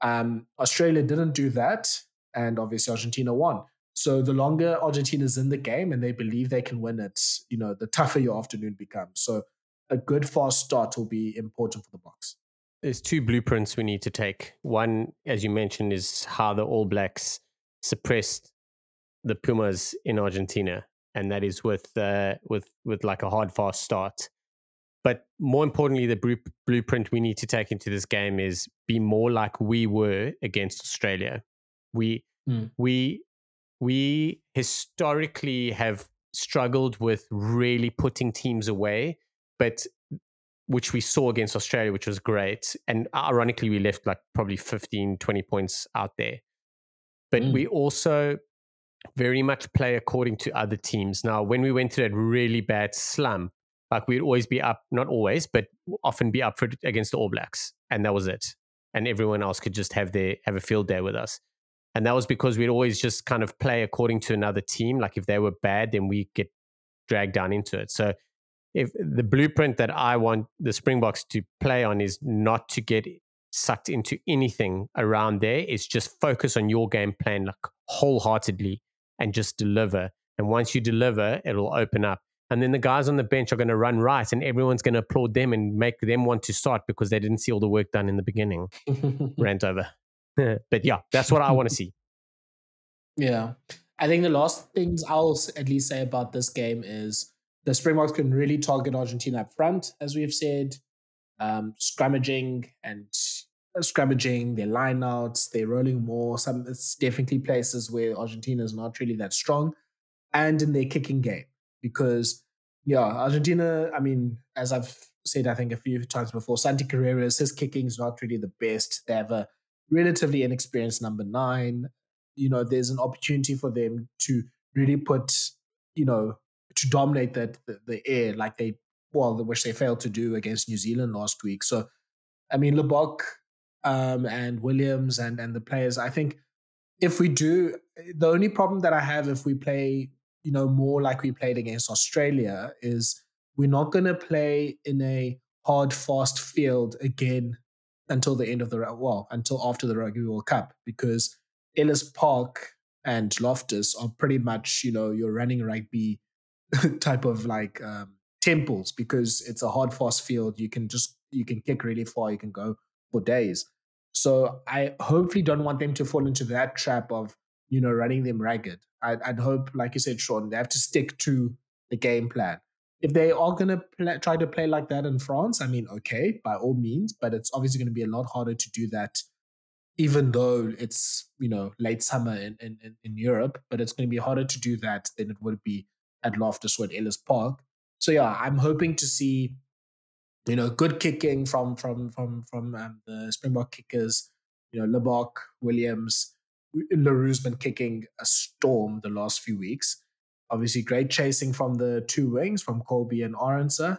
Um, Australia didn't do that, and obviously Argentina won. So the longer Argentina's in the game and they believe they can win it, you know, the tougher your afternoon becomes. So a good fast start will be important for the Boks. There's two blueprints we need to take. One, as you mentioned, is how the All Blacks suppressed the Pumas in Argentina, and that is with uh, with with like a hard fast start. But more importantly, the blueprint we need to take into this game is be more like we were against Australia. We mm. we we historically have struggled with really putting teams away but which we saw against Australia, which was great. And ironically, we left like probably 15, 20 points out there. But mm. we also very much play according to other teams. Now, when we went through that really bad slump, like we'd always be up, not always, but often be up for against the All Blacks. And that was it. And everyone else could just have their have a field day with us. And that was because we'd always just kind of play according to another team. Like if they were bad, then we get dragged down into it. So if the blueprint that I want the Springboks to play on is not to get sucked into anything around there, it's just focus on your game plan like wholeheartedly and just deliver. And once you deliver, it'll open up. And then the guys on the bench are going to run right, and everyone's going to applaud them and make them want to start because they didn't see all the work done in the beginning. Rant over. but yeah, that's what I want to see. Yeah. I think the last things I'll at least say about this game is the Springboks can really target Argentina up front, as we have said, um, scrummaging and uh, scrummaging their lineouts, they're rolling more. Some it's definitely places where Argentina is not really that strong, and in their kicking game because yeah, Argentina. I mean, as I've said, I think a few times before, Santi Carreras, his kicking is not really the best. They have a relatively inexperienced number nine. You know, there's an opportunity for them to really put, you know, to dominate that the, the, air like they well, which they failed to do against New Zealand last week. So, I mean, Libbok um, and Williams and and the players. I think if we do, the only problem that I have if we play, you know, more like we played against Australia is we're not going to play in a hard, fast field again until the end of the well, until after the Rugby World Cup because Ellis Park and Loftus are pretty much, you know, you're running rugby type of like um, temples because it's a hard fast field. You can just you can kick really far. You can go for days. So I hopefully don't want them to fall into that trap of you know running them ragged. I'd, I'd hope, like you said, Sean, they have to stick to the game plan. If they are going to try to play like that in France, I mean, okay, by all means, but it's obviously going to be a lot harder to do that, even though it's you know late summer in, in, in Europe. But it's going to be harder to do that than it would be at Loftus at Ellis Park. So yeah, I'm hoping to see, you know, good kicking from from from from um, the Springbok kickers. You know, Libbok, Williams, le Roux's been kicking a storm the last few weeks. Obviously, great chasing from the two wings from Kolbe and Arendse.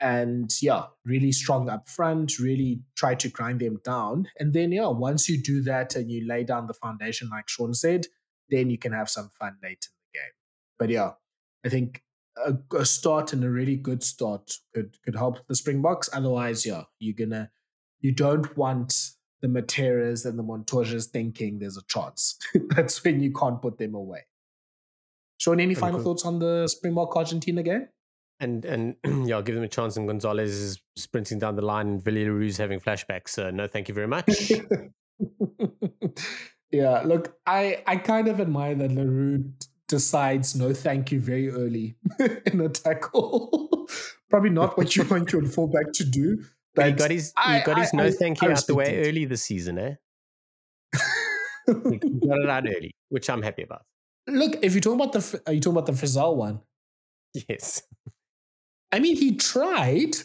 And yeah, really strong up front, really try to grind them down. And then, yeah, once you do that and you lay down the foundation, like Sean said, then you can have some fun late in the game. But yeah, I think a, a, start and a really good start could could help the Springboks. Otherwise, yeah, you're gonna you don't want the Materas and the Montoyas thinking there's a chance. That's when you can't put them away. Sean, any final thoughts on the Springbok Argentina game? And and yeah, I'll give them a chance. And Gonzalez is sprinting down the line, and Roux's having flashbacks. So no, thank you very much. yeah, look, I I kind of admire that le Roux decides no thank you very early in a tackle. Probably not what you want your fullback to do. But he got his he got his I, no I, thank you out the way it. early this season, eh? he got it out early, which I'm happy about. Look, if you're talking about the are you talking about the Frizell one? Yes. I mean, he tried.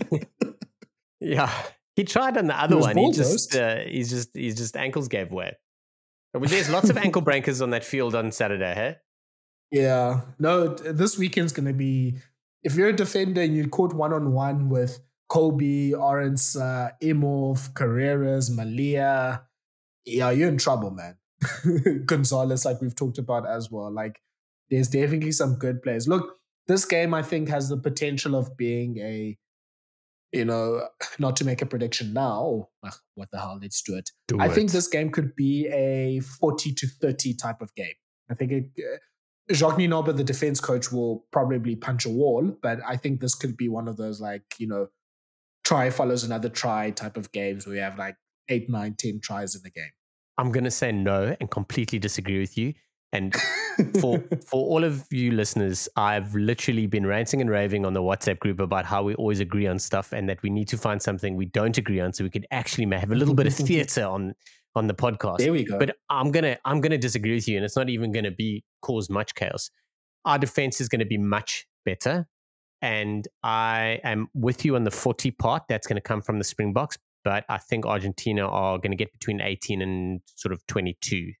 yeah, he tried on the other one. He just uh, he's just he's just ankles gave way. There's lots of ankle breakers on that field on Saturday, hey? Yeah. No, this weekend's going to be. If you're a defender and you're caught one on one with Kolbe, Orange, uh, Imhoff, Carreras, Mallía, yeah, you're in trouble, man. Gonzalez, like we've talked about as well. Like, there's definitely some good players. Look, this game I think has the potential of being a you know, not to make a prediction now. Ugh, what the hell? Let's do it. Do I it. think this game could be a 40 to 30 type of game. I think it, uh, Jacques Nienaber, the defense coach, will probably punch a wall, but I think this could be one of those, like, you know, try follows another try type of games where you have like eight, nine, ten tries in the game. I'm going to say no and completely disagree with you. And for for all of you listeners, I've literally been ranting and raving on the WhatsApp group about how we always agree on stuff and that we need to find something we don't agree on so we could actually have a little bit of theater on on the podcast. There we go. But I'm gonna I'm gonna disagree with you, and it's not even gonna be cause much chaos. Our defense is gonna be much better. And I am with you on the 40 part. That's going to come from the Springboks. But I think Argentina are going to get between 18 and sort of 22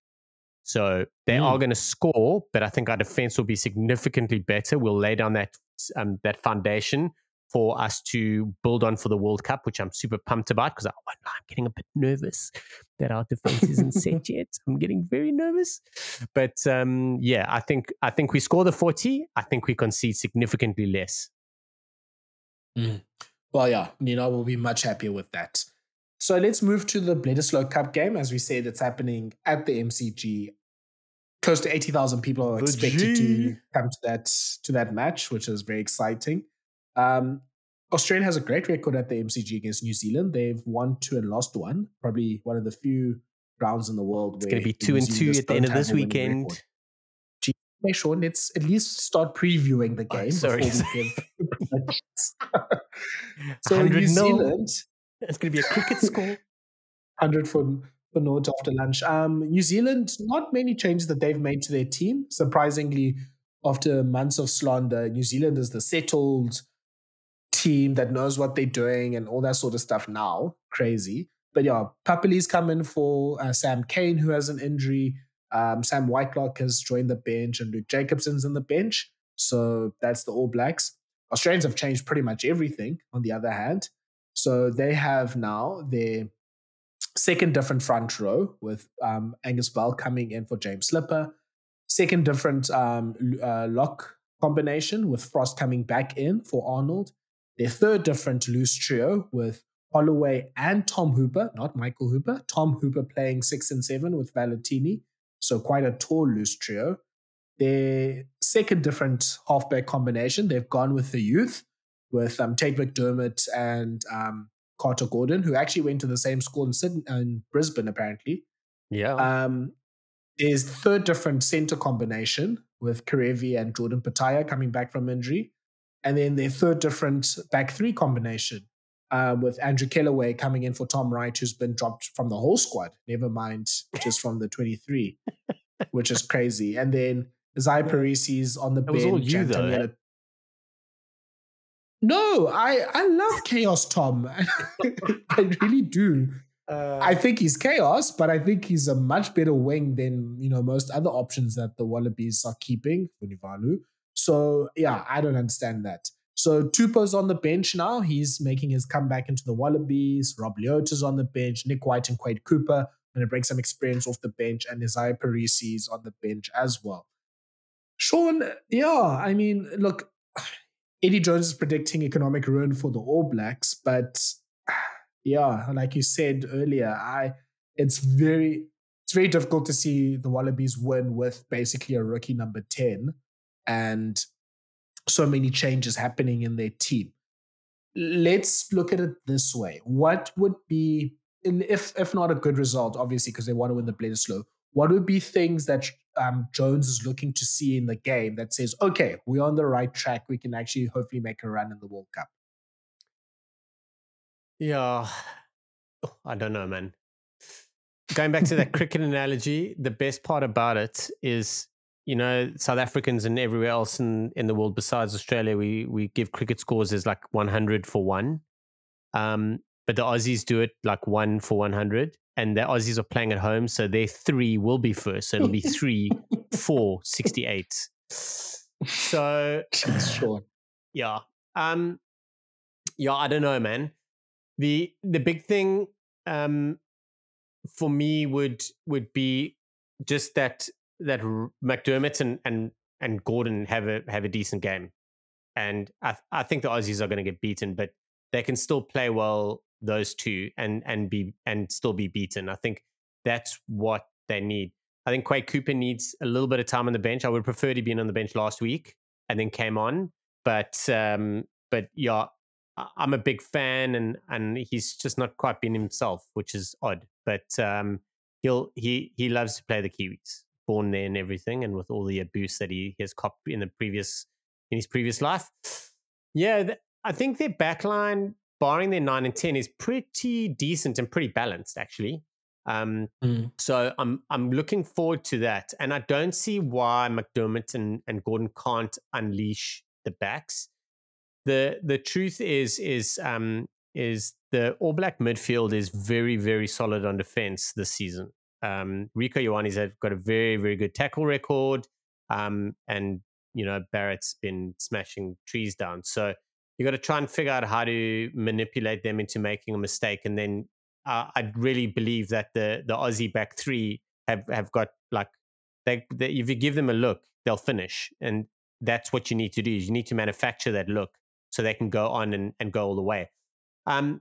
so they mm. are going to score, but I think our defense will be significantly better. We'll lay down that um, that foundation for us to build on for the World Cup, which I'm super pumped about because I'm getting a bit nervous that our defense isn't set yet. I'm getting very nervous, but um, yeah, I think I think we score the 40. I think we concede significantly less. Mm. Well, yeah, Nina will be much happier with that. So let's move to the Bledisloe Cup game. As we said, it's happening at the MCG close to 80,000 people are expected to come to that to that match, which is very exciting. Um, Australia has a great record at the MCG against New Zealand. They've won two and lost one. Probably one of the few grounds in the world. Where it's going to be two and two at the end of this weekend. Hey, Shaun, let's at least start previewing the game. Oh, sorry. so New Zealand. It's going to be a cricket score. 100 for for note after lunch. Um, New Zealand, not many changes that they've made to their team. Surprisingly, after months of slander, New Zealand is the settled team that knows what they're doing and all that sort of stuff now. Crazy. But yeah, Papali's come in for uh, Sam Cane, who has an injury. Um, Sam Whitelock has joined the bench, and Luke Jacobson's in the bench. So that's the All Blacks. Australians have changed pretty much everything, on the other hand. So they have now their Second different front row with um, Angus Bell coming in for James Slipper. Second different um, uh, lock combination with Frost coming back in for Arnold. Their third different loose trio with Holloway and Tom Hooper, not Michael Hooper. Tom Hooper playing six and seven with Valetini. So quite a tall loose trio. Their second different halfback combination, they've gone with the youth with um, Tate McDermott and um, Carter Gordon, who actually went to the same school in Sydney in Brisbane, apparently. Yeah. Um, is third different center combination with Kerevi and Jordan Petaia coming back from injury. And then their third different back three combination uh, with Andrew Kellaway coming in for Tom Wright, who's been dropped from the whole squad, never mind just from the 23, which is crazy. And then Zai Perese's on the it bench. Was all you, though? No, I I love Chaos Tom. I really do. Uh, I think he's chaos, but I think he's a much better wing than you know most other options that the Wallabies are keeping for Nivalu. So yeah, I don't understand that. So Tupou's on the bench now. He's making his comeback into the Wallabies. Rob Leota's on the bench. Nick White and Quade Cooper going to bring some experience off the bench, and Izaia Perese's on the bench as well. Shaun, yeah, I mean, look, Eddie Jones is predicting economic ruin for the All Blacks, but yeah, like you said earlier, I it's very it's very difficult to see the Wallabies win with basically a rookie number 10 and so many changes happening in their team. Let's look at it this way. What would be if if not a good result, obviously, because they want to win the blade Bledisloe, what would be things that um, Jones is looking to see in the game that says, okay, we're on the right track. We can actually hopefully make a run in the World Cup? Yeah, I don't know, man. Going back to that cricket analogy, the best part about it is, you know, South Africans and everywhere else in, in the world besides Australia, we we give cricket scores as like 100 for one. Um, but the Aussies do it like one for 100 and the Aussies are playing at home, so their three will be first. So it'll be three, four, 68. So sure. Yeah. Um yeah, I don't know, man. The the big thing um for me would would be just that that McDermott and and and Gordon have a have a decent game. And I I think the Aussies are going to get beaten, but they can still play well those two and and be and still be beaten. I think that's what they need. I think Quade Cooper needs a little bit of time on the bench. I would prefer to be on the bench last week and then came on. But um, but yeah, I'm a big fan and and he's just not quite been himself, which is odd. But um, he'll he he loves to play the Kiwis, born there and everything, and with all the abuse that he has copped in the previous in his previous life. Yeah, I think their backline barring their nine and ten, is pretty decent and pretty balanced actually. Um, mm. So I'm I'm looking forward to that, and I don't see why McDermott and, and Gordon can't unleash the backs. the The truth is is um, is the All Black midfield is very very solid on defense this season. Um, Ioane's have got a very very good tackle record, um, and you know Barrett's been smashing trees down. So you got to try and figure out how to manipulate them into making a mistake. And then uh, I really believe that the the Aussie back three have have got like they, they, if you give them a look, they'll finish, and that's what you need to do. Is you need to manufacture that look so they can go on and, and go all the way. Um,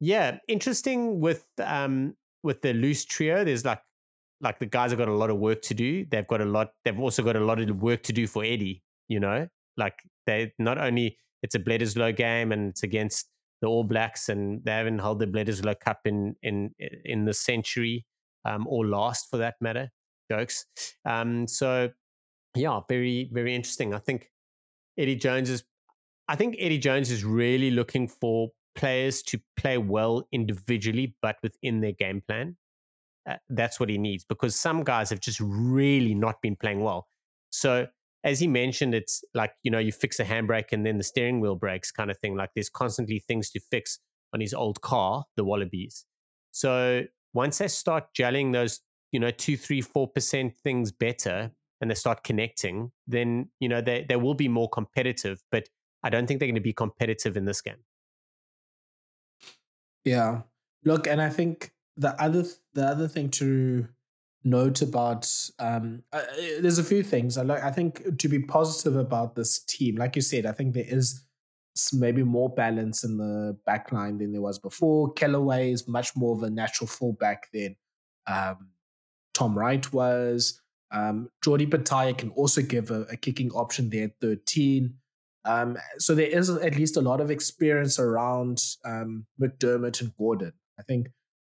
yeah, interesting with um with the loose trio. There's like like the guys have got a lot of work to do. They've got a lot. They've also got a lot of work to do for Eddie. You know, like they not only it's a Bledisloe game and it's against the All Blacks, and they haven't held the Bledisloe Cup in in in the century um, or last for that matter. Jokes. Um, so yeah, very very interesting. I think Eddie Jones is. I think Eddie Jones is really looking for players to play well individually, but within their game plan. Uh, that's what he needs because some guys have just really not been playing well. So as he mentioned, it's like, you know, you fix a handbrake and then the steering wheel breaks kind of thing. Like there's constantly things to fix on his old car, the Wallabies. So once they start gelling those, you know, two, three, four percent things better and they start connecting, then, you know, they, they will be more competitive. But I don't think they're going to be competitive in this game. Yeah. Look, and I think the other the other thing to note about um, uh, there's a few things I like. I think to be positive about this team, like you said, I think there is maybe more balance in the back line than there was before. Kellaway is much more of a natural fullback than um, Tom Wright was. Um, Jordi Petaia can also give a, a, kicking option there at 13. Um, so there is at least a lot of experience around um, McDermott and Gordon. I think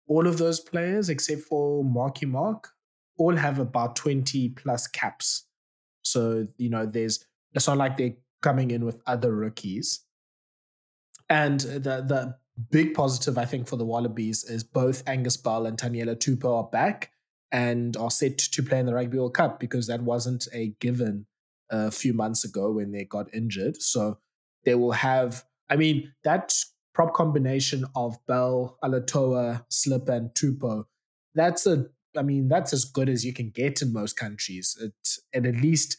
all of those players, except for Marky Mark, all have about 20 plus caps. So, you know, there's it's not like they're coming in with other rookies. And the the big positive, I think, for the Wallabies is both Angus Bell and Taniela Tupou are back and are set to play in the Rugby World Cup because that wasn't a given a few months ago when they got injured. So they will have, I mean, that prop combination of Bell, Alatoa, Slip, and Tupou, that's a I mean, that's as good as you can get in most countries. It, and at least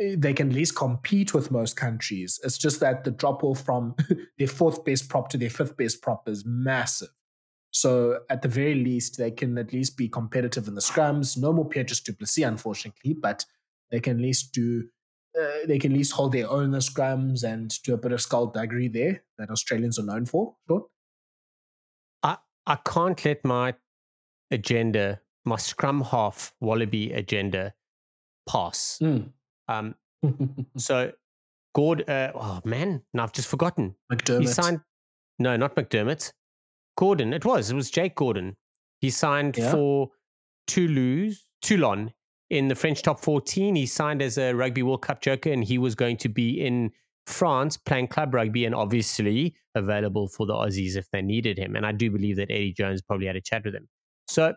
eh, they can at least compete with most countries. It's just that the drop off from their fourth best prop to their fifth best prop is massive. So at the very least, they can at least be competitive in the scrums. No more Petrus du Plessis, unfortunately, but they can at least do. Uh, they can at least hold their own in the scrums and do a bit of skullduggery there that Australians are known for. Sure. I I can't let my agenda my Scrum half Wallaby agenda pass. Mm. Um, so, Gord, uh, oh man, now I've just forgotten. McDermott. He signed, no, not McDermott. Gordon, it was. It was Jake Gordon. He signed yeah. for Toulouse, Toulon in the French top 14. He signed as a Rugby World Cup joker and he was going to be in France playing club rugby and obviously available for the Aussies if they needed him. And I do believe that Eddie Jones probably had a chat with him. So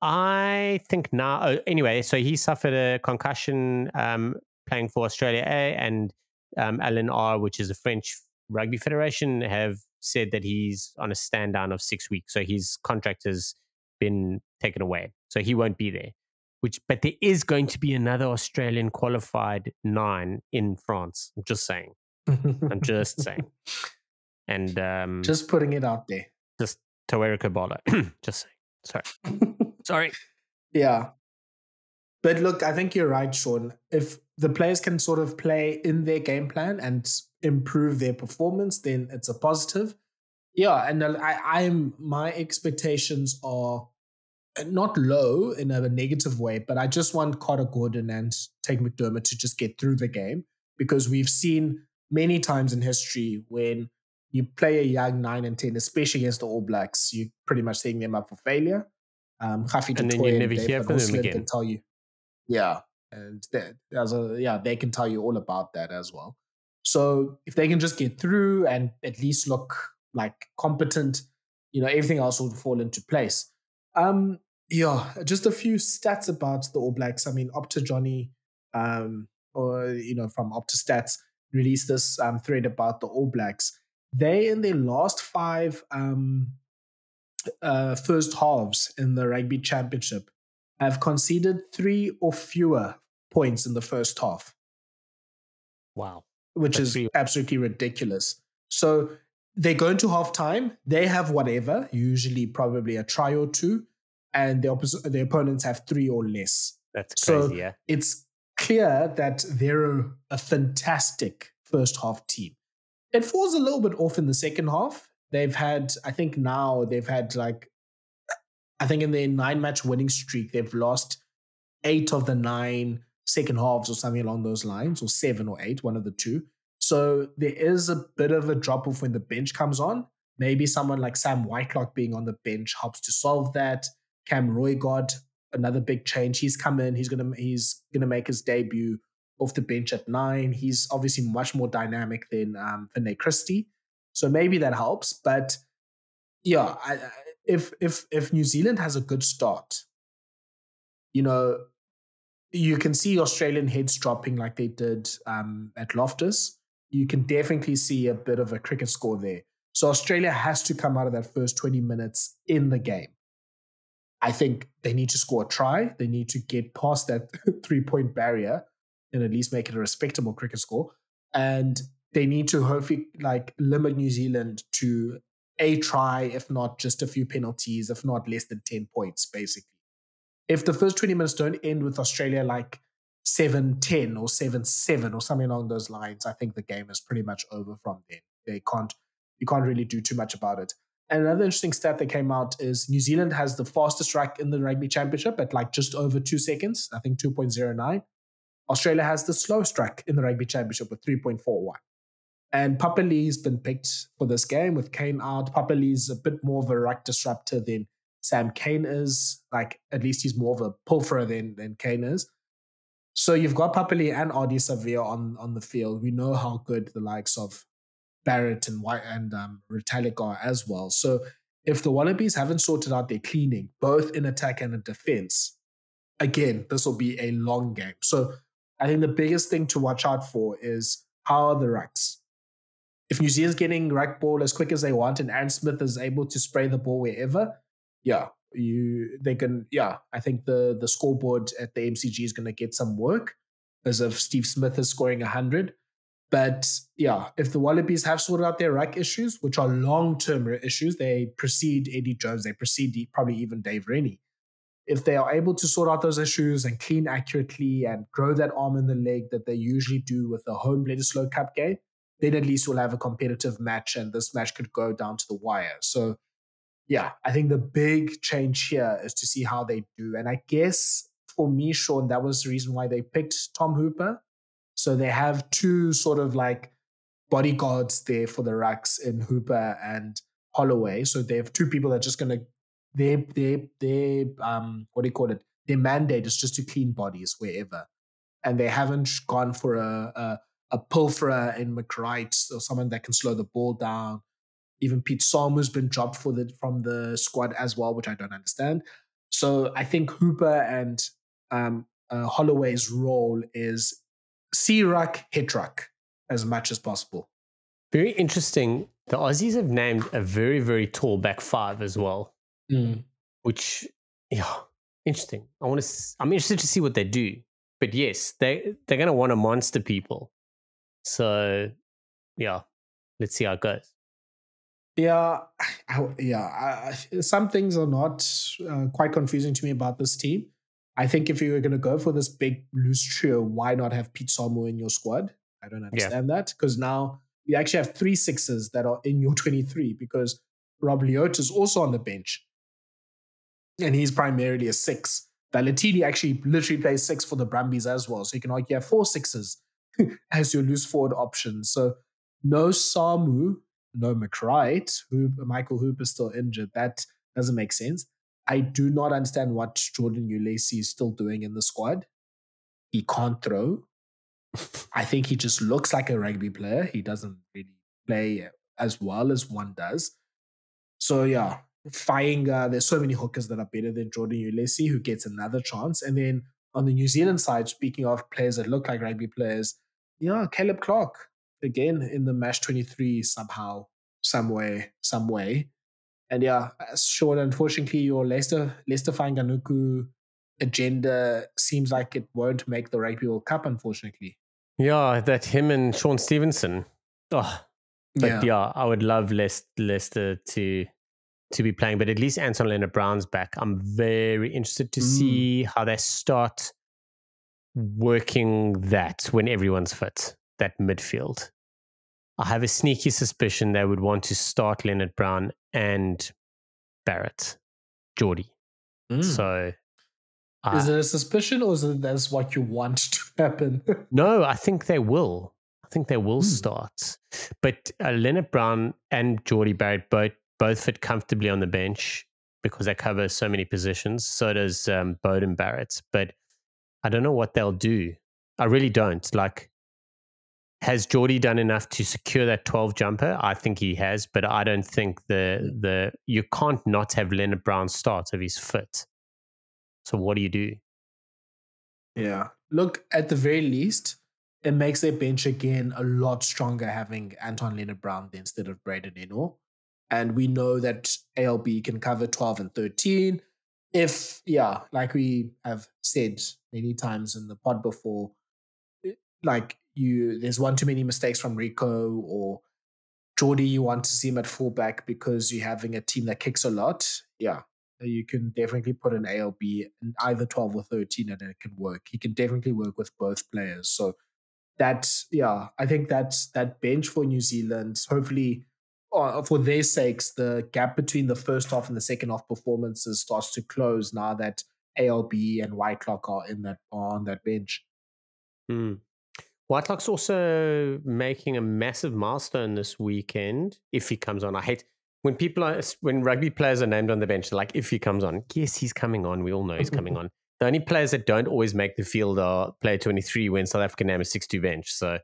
I think now, oh, anyway, so he suffered a concussion um, playing for Australia A and um, LNR, which is the French Rugby Federation, have said that he's on a stand down of six weeks. So his contract has been taken away. So he won't be there. Which, but there is going to be another Australian qualified nine in France. I'm just saying. I'm just saying. And um, just putting it out there. Just Tawera Kerr-Barlow. just saying. Sorry. Sorry. Yeah. But look, I think you're right, Shaun. If the players can sort of play in their game plan and improve their performance, then it's a positive. Yeah, and I, I'm my expectations are not low in a negative way, but I just want Carter Gordon and Tate McDermott to just get through the game because we've seen many times in history when you play a young nine and ten, especially against the All Blacks, you're pretty much setting them up for failure. Um, and then you never hear from them again. Can tell you, yeah, and as a yeah, they can tell you all about that as well. So if they can just get through and at least look like competent, you know, everything else will fall into place. Um, yeah, just a few stats about the All Blacks. I mean, Opta Johnny, um, or you know, from Opta Stats released this um, thread about the All Blacks. They in their last five um, uh, first halves in the rugby championship have conceded three or fewer points in the first half. Wow. Which That's is absolutely ridiculous. So they go into halftime, they have whatever, usually probably a try or two, and the opposite the opponents have three or less. That's crazy, so yeah. It's clear that they're a, a fantastic first half team. It falls a little bit off in the second half. They've had, I think now they've had like, I think in their nine match winning streak, they've lost eight of the nine second halves or something along those lines, or seven or eight, one of the two. So there is a bit of a drop off when the bench comes on. Maybe someone like Sam Whitelock being on the bench helps to solve that. Cam Roigard, another big change. He's come in. He's gonna he's gonna make his debut off the bench at nine. He's obviously much more dynamic than um, Finlay Christie, so maybe that helps. But yeah, I, if if if New Zealand has a good start, you know, you can see Australian heads dropping like they did um, at Loftus. You can definitely see a bit of a cricket score there. So Australia has to come out of that first 20 minutes in the game. I think they need to score a try. They need to get past that three point barrier and at least make it a respectable cricket score. And they need to hopefully like limit New Zealand to a try, if not just a few penalties, if not less than 10 points, basically. If the first 20 minutes don't end with Australia like 7 10 or 7 7 or something along those lines, I think the game is pretty much over from then. They can't, you can't really do too much about it. And another interesting stat that came out is New Zealand has the fastest rack in the rugby championship at like just over two seconds, I think 2.09. Australia has the slowest rack in the rugby championship with 3.41. And Papali'i's been picked for this game with Cane out. Papali'i's a bit more of a rack disruptor than Sam Cane is. Like, at least he's more of a pilferer than, than Cane is. So you've got Papali'i and Ardie Savea on, on the field. We know how good the likes of Barrett and White and um, are as well. So if the Wallabies haven't sorted out their cleaning, both in attack and in defense, again, this will be a long game. So I think the biggest thing to watch out for is how are the rucks? If New Zealand's getting rack ball as quick as they want and Aaron Smith is able to spray the ball wherever, yeah, you they can yeah, I think the the scoreboard at the MCG is gonna get some work as if Steve Smith is scoring hundred. But yeah, if the Wallabies have sorted out their ruck issues, which are long term issues, they precede Eddie Jones, they precede probably even Dave Rennie. If they are able to sort out those issues and clean accurately and grow that arm in the leg that they usually do with the home Bledisloe Cup game, then at least we'll have a competitive match and this match could go down to the wire. So, yeah, I think the big change here is to see how they do. And I guess for me, Shaun, that was the reason why they picked Tom Hooper so they have two sort of like bodyguards there for the racks in Hooper and Holloway. So they have two people that are just to their their their um what do you call it? Their mandate is just to clean bodies wherever, and they haven't gone for a a, a pilferer in McReight or someone that can slow the ball down. Even Pete Samu's been dropped for the from the squad as well, which I don't understand. So I think Hooper and um, uh, Holloway's role is see ruck, hit ruck as much as possible. Very interesting. The Aussies have named a very, very tall back five as well, mm. which, yeah, interesting. I want to. I'm interested to see what they do. But yes, they they're going to want to monster people. So, yeah, let's see how it goes. Yeah, I, yeah. I, some things are not uh, quite confusing to me about this team. I think if you were going to go for this big loose trio, why not have Pete Samu in your squad? I don't understand yeah. that because now you actually have three sixes that are in your 23 because Rob Leota is also on the bench and he's primarily a six. Valetini actually literally plays six for the Brumbies as well. So you can argue you have four sixes as your loose forward option. So no Samu, no McReight, who Michael Hooper is still injured. That doesn't make sense. I do not understand what Jordan Uelese is still doing in the squad. He can't throw. I think he just looks like a rugby player. He doesn't really play as well as one does. So yeah, Fainga, uh, there's so many hookers that are better than Jordan Uelese who gets another chance. And then on the New Zealand side, speaking of players that look like rugby players, yeah, Caleb Clarke again in the Mash 23 somehow, some way, some way. And yeah, sure, unfortunately, your Leicester Leicester Fainga'anuku agenda seems like it won't make the Rugby World Cup, unfortunately. Yeah, that him and Shaun Stevenson. Oh, but yeah, yeah I would love Leicester to to be playing, but at least Anton Lienert-Brown's back. I'm very interested to mm. see how they start working that when everyone's fit, that midfield. I have a sneaky suspicion they would want to start Lienert-Brown and Barrett, Jordie. Mm. So uh, is it a suspicion or is it that's what you want to happen? no, I think they will. I think they will mm. start. But uh, Lienert-Brown and Jordie Barrett both both fit comfortably on the bench because they cover so many positions. So does um, Beauden Barrett. But I don't know what they'll do. I really don't. Like has Jordie done enough to secure that 12 jumper? I think he has, but I don't think the the you can't not have Lienert-Brown start if he's fit. So what do you do? Yeah. Look, at the very least, it makes their bench again a lot stronger having Anton Lienert-Brown instead of Braydon Ennor. And we know that ALB can cover 12 and 13. If, yeah, like we have said many times in the pod before, like you there's one too many mistakes from Rieko or Jordie, you want to see him at fullback because you're having a team that kicks a lot. Yeah, you can definitely put an ALB in either 12 or 13 and it can work. He can definitely work with both players. So that's, yeah, I think that's that bench for New Zealand. Hopefully, uh, for their sakes, the gap between the first half and the second half performances starts to close now that ALB and Whitelock are in that are on that bench. Mm. Whitelock's also making a massive milestone this weekend if he comes on. I hate when people are when rugby players are named on the bench. Like if he comes on, yes, he's coming on. We all know he's coming on. The only players that don't always make the field are player twenty three when South Africa name a six two bench. So,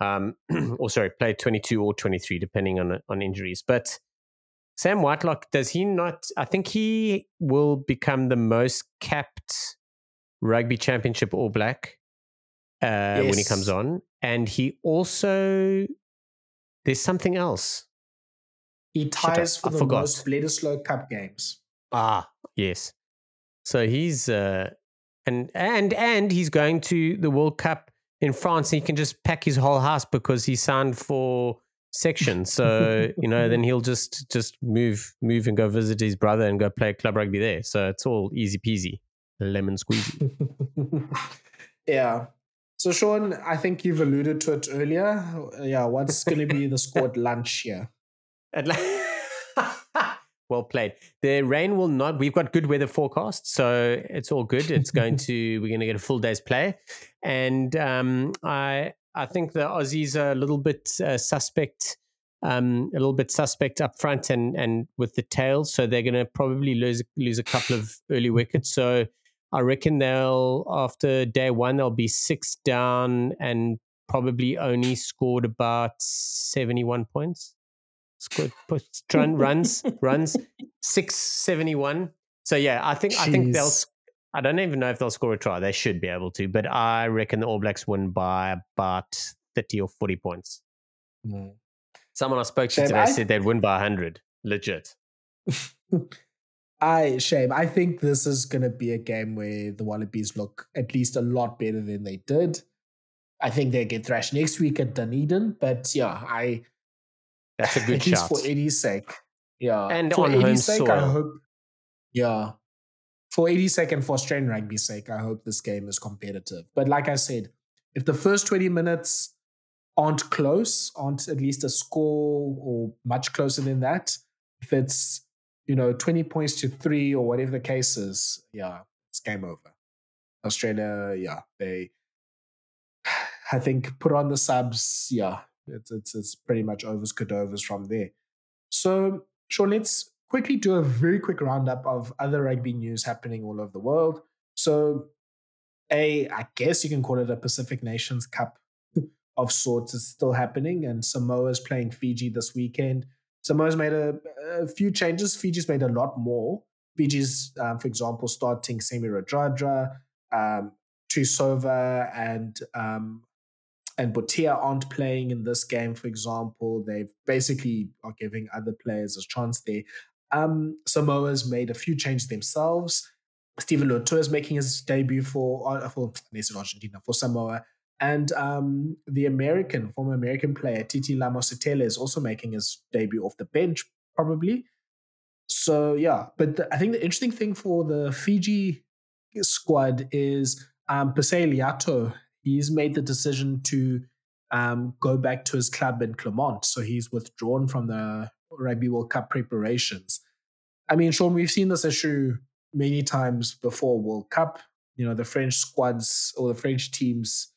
um, or sorry, player twenty two or twenty three depending on on injuries. But Sam Whitelock does he not? I think he will become the most capped rugby championship All Black uh, yes. when he comes on, and he also there's something else. He ties for I the forgot. most Bledisloe Cup games. Ah, yes. So he's uh, and and and he's going to the World Cup in France. And he can just pack his whole house because he signed for section. So you know, then he'll just just move move and go visit his brother and go play club rugby there. So it's all easy peasy, lemon squeezy. yeah, so, Shaun, I think you've alluded to it earlier. Yeah, what's going to be the score at lunch here? At well played. The rain will not. We've got good weather forecast, so it's all good. It's going to. We're going to get a full day's play, and um, I I think the Aussies are a little bit uh, suspect um, a little bit suspect up front and and with the tails, so they're going to probably lose lose a couple of early wickets. So I reckon they'll after day one they'll be six down and probably only scored about seventy one points. Scored runs runs six seventy one. So yeah, I think Jeez. I think they'll. I don't even know if they'll score a try. They should be able to, but I reckon the All Blacks win by about thirty or forty points. Mm. Someone I spoke to today I... said they'd win by 100. Legit. I shame. I think this is going to be a game where the Wallabies look at least a lot better than they did. I think they get thrashed next week at Dunedin, but yeah, I. That's a good at least for Eddie's sake. Yeah, and for Eddie's sake, soil. I hope. Yeah, for Eddie's sake and for Australian rugby's sake, I hope this game is competitive. But like I said, if the first twenty minutes aren't close, aren't at least a score or much closer than that. If it's, you know, 20 points to three or whatever the case is, yeah, it's game over. Australia, yeah, they, I think, put on the subs, yeah, it's, it's, it's pretty much overs, cadovers from there. So, Shaun, let's quickly do a very quick roundup of other rugby news happening all over the world. So, a, I guess you can call it a Pacific Nations Cup of sorts is still happening, and Samoa's playing Fiji this weekend. Samoa's made a, a few changes. Fiji's made a lot more. Fiji's, um, for example, starting Semi Radradra, um, Tuisova, and um, and Botia aren't playing in this game, for example. They've basically are giving other players a chance there. Um, Samoa's made a few changes themselves. Steven Luatua is making his debut for uh, for Argentina for Samoa. And um, the American, former American player, Titi Lamositele, is also making his debut off the bench, probably. So, yeah. But the, I think the interesting thing for the Fiji squad is um, Peceli Yato. He's made the decision to um, go back to his club in Clermont. So he's withdrawn from the Rugby World Cup preparations. I mean, Shaun, we've seen this issue many times before World Cup. You know, the French squads or the French teams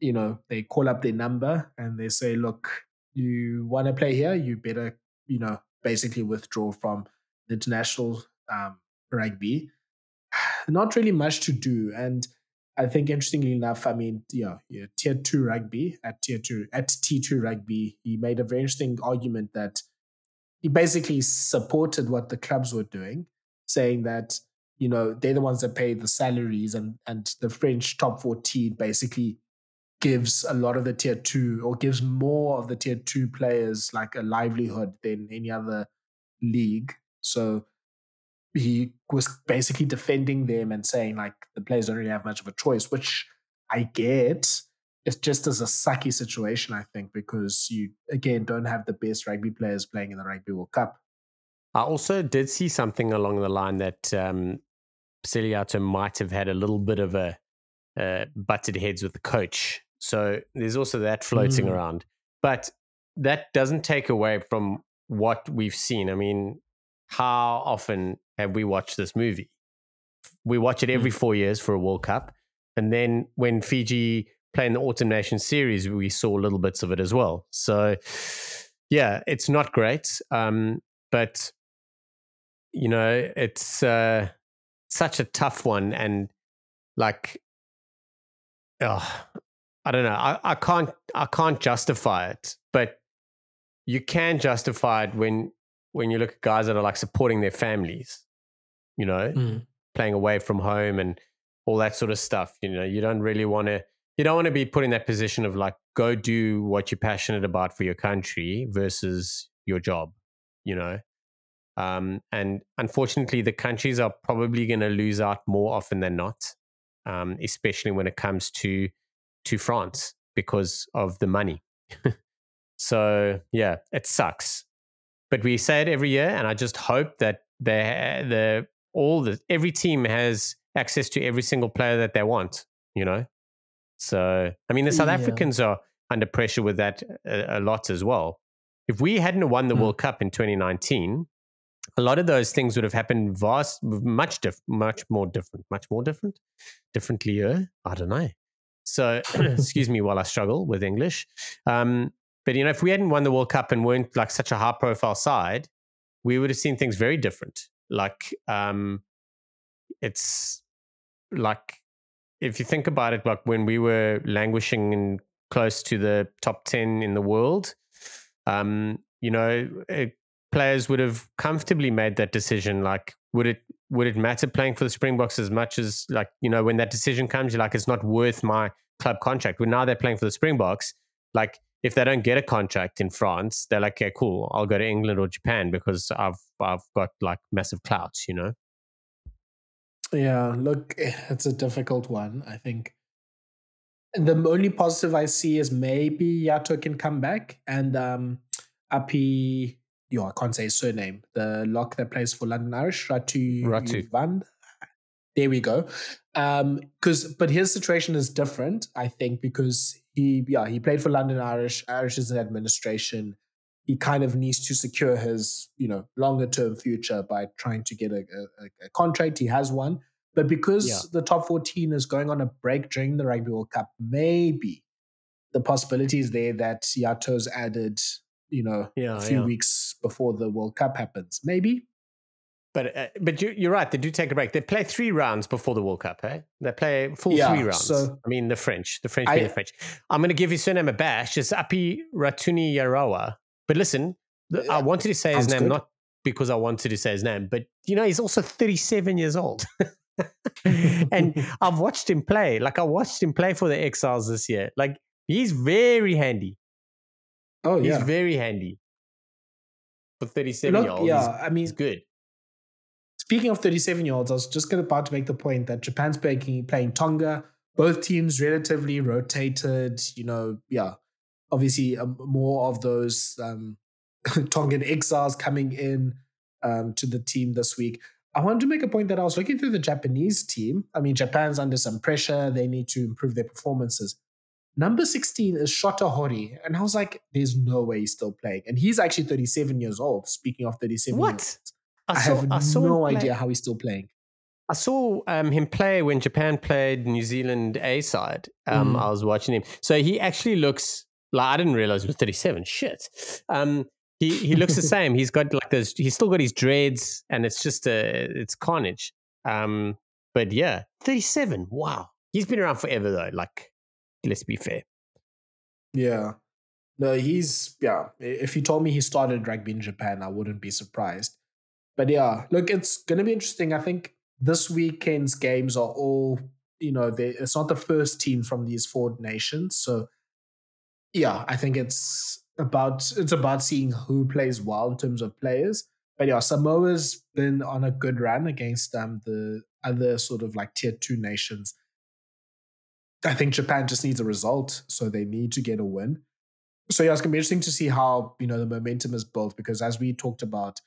you know, they call up their number and they say, look, you want to play here, you better, you know, basically withdraw from international um, rugby. Not really much to do. And I think interestingly enough, I mean, yeah, yeah, tier two rugby at tier two at T two rugby, he made a very interesting argument that he basically supported what the clubs were doing, saying that you know they're the ones that pay the salaries and and the French top fourteen basically gives a lot of the tier two or gives more of the tier two players like a livelihood than any other league. So he was basically defending them and saying like the players don't really have much of a choice, which I get. It's just as a sucky situation, I think, because you again don't have the best rugby players playing in the Rugby World Cup. I also did see something along the line that um, might have had a little bit of a uh, butted heads with the coach so there's also that floating mm. around. But that doesn't take away from what we've seen. I mean, how often have we watched this movie? We watch it every mm. four years for a World Cup. And then when Fiji play in the Autumn Nation series, we saw little bits of it as well. So, yeah, it's not great. Um, but, you know, it's uh, such a tough one. And like, oh, I don't know. I, I can't I can't justify it, but you can justify it when when you look at guys that are like supporting their families, you know, mm. playing away from home and all that sort of stuff. You know, you don't really want to you don't want to be put in that position of like go do what you're passionate about for your country versus your job, you know. Um, and unfortunately, the countries are probably going to lose out more often than not, um, especially when it comes to to France because of the money. so yeah, it sucks. But we say it every year, and I just hope that the the all the every team has access to every single player that they want. You know, so I mean the South yeah. Africans are under pressure with that a, a, lot as well. If we hadn't won the mm. World Cup in 2019, a lot of those things would have happened vast, much diff, much more different, much more different, differently. I don't know. So, excuse me while I struggle with English. Um, But you know, if we hadn't won the World Cup and weren't like such a high profile side, we would have seen things very different. Like, um, it's like if you think about it, like when we were languishing in close to the top ten in the world, um, you know, it, players would have comfortably made that decision. Like, would it would it matter playing for the Springboks as much as like you know when that decision comes, you're like, it's not worth my club contract. But now they're playing for the Springboks. Like, if they don't get a contract in France, they're like, okay, cool, I'll go to England or Japan because I've I've got like massive clouts, you know. Yeah, look, it's a difficult one. I think the only positive I see is maybe Yato can come back and um Api yo, I can't say his surname. The lock that plays for London Irish, Ratu, Ratu. Van. There we go. Um, because but his situation is different, I think, because he yeah, he played for London Irish. Irish is an administration. He kind of needs to secure his, you know, longer term future by trying to get a, a, a contract. He has one. But because Yeah. the top 14 is going on a break during the Rugby World Cup, maybe the possibility is there that Yato's added, you know, Yeah, a few yeah. weeks before the World Cup happens. Maybe. But uh, but you, you're right. They do take a break. They play three rounds before the World Cup. Eh? They play full Yeah, three rounds. so- I mean, the French, the French I, the French. I'm going to give his surname a bash. It's Api Ratuni Yarawa. But listen, the, I wanted to say his name good. not because I wanted to say his name, but you know, he's also 37 years old. and I've watched him play. Like I watched him play for the Exiles this year. Like he's very handy. Oh, He's yeah. very handy for 37 Look, year old. yeah, I mean, he's good. Speaking of 37 year olds, I was just about to make the point that Japan's playing, playing Tonga. Both teams relatively rotated. You know, yeah, obviously um, more of those um, Tongan exiles coming in um, to the team this week. I wanted to make a point that I was looking through the Japanese team. I mean, Japan's under some pressure. They need to improve their performances. Number 16 is Shota Hori. And I was like, there's no way he's still playing. And he's actually 37 years old. Speaking of 37 What? years old. I, I, saw, have I saw no idea how he's still playing. I saw um, him play when Japan played New Zealand A side. Um, Mm. I was watching him, so he actually looks like I didn't realize he was thirty seven. Shit, um, he he looks the same. He's got like those. He's still got his dreads, and it's just a it's carnage. Um, but yeah, thirty seven. Wow, he's been around forever though. Like, let's be fair. Yeah. No, he's yeah. If he told me he started rugby in Japan, I wouldn't be surprised. But yeah, look, it's gonna be interesting. I think this weekend's games are all, you know, it's not the first team from these four nations. So yeah, I think it's about it's about seeing who plays well in terms of players. But yeah, Samoa's been on a good run against um the other sort of like tier two nations. I think Japan just needs a result, so they need to get a win. So yeah, it's gonna be interesting to see how you know the momentum is built because as we talked about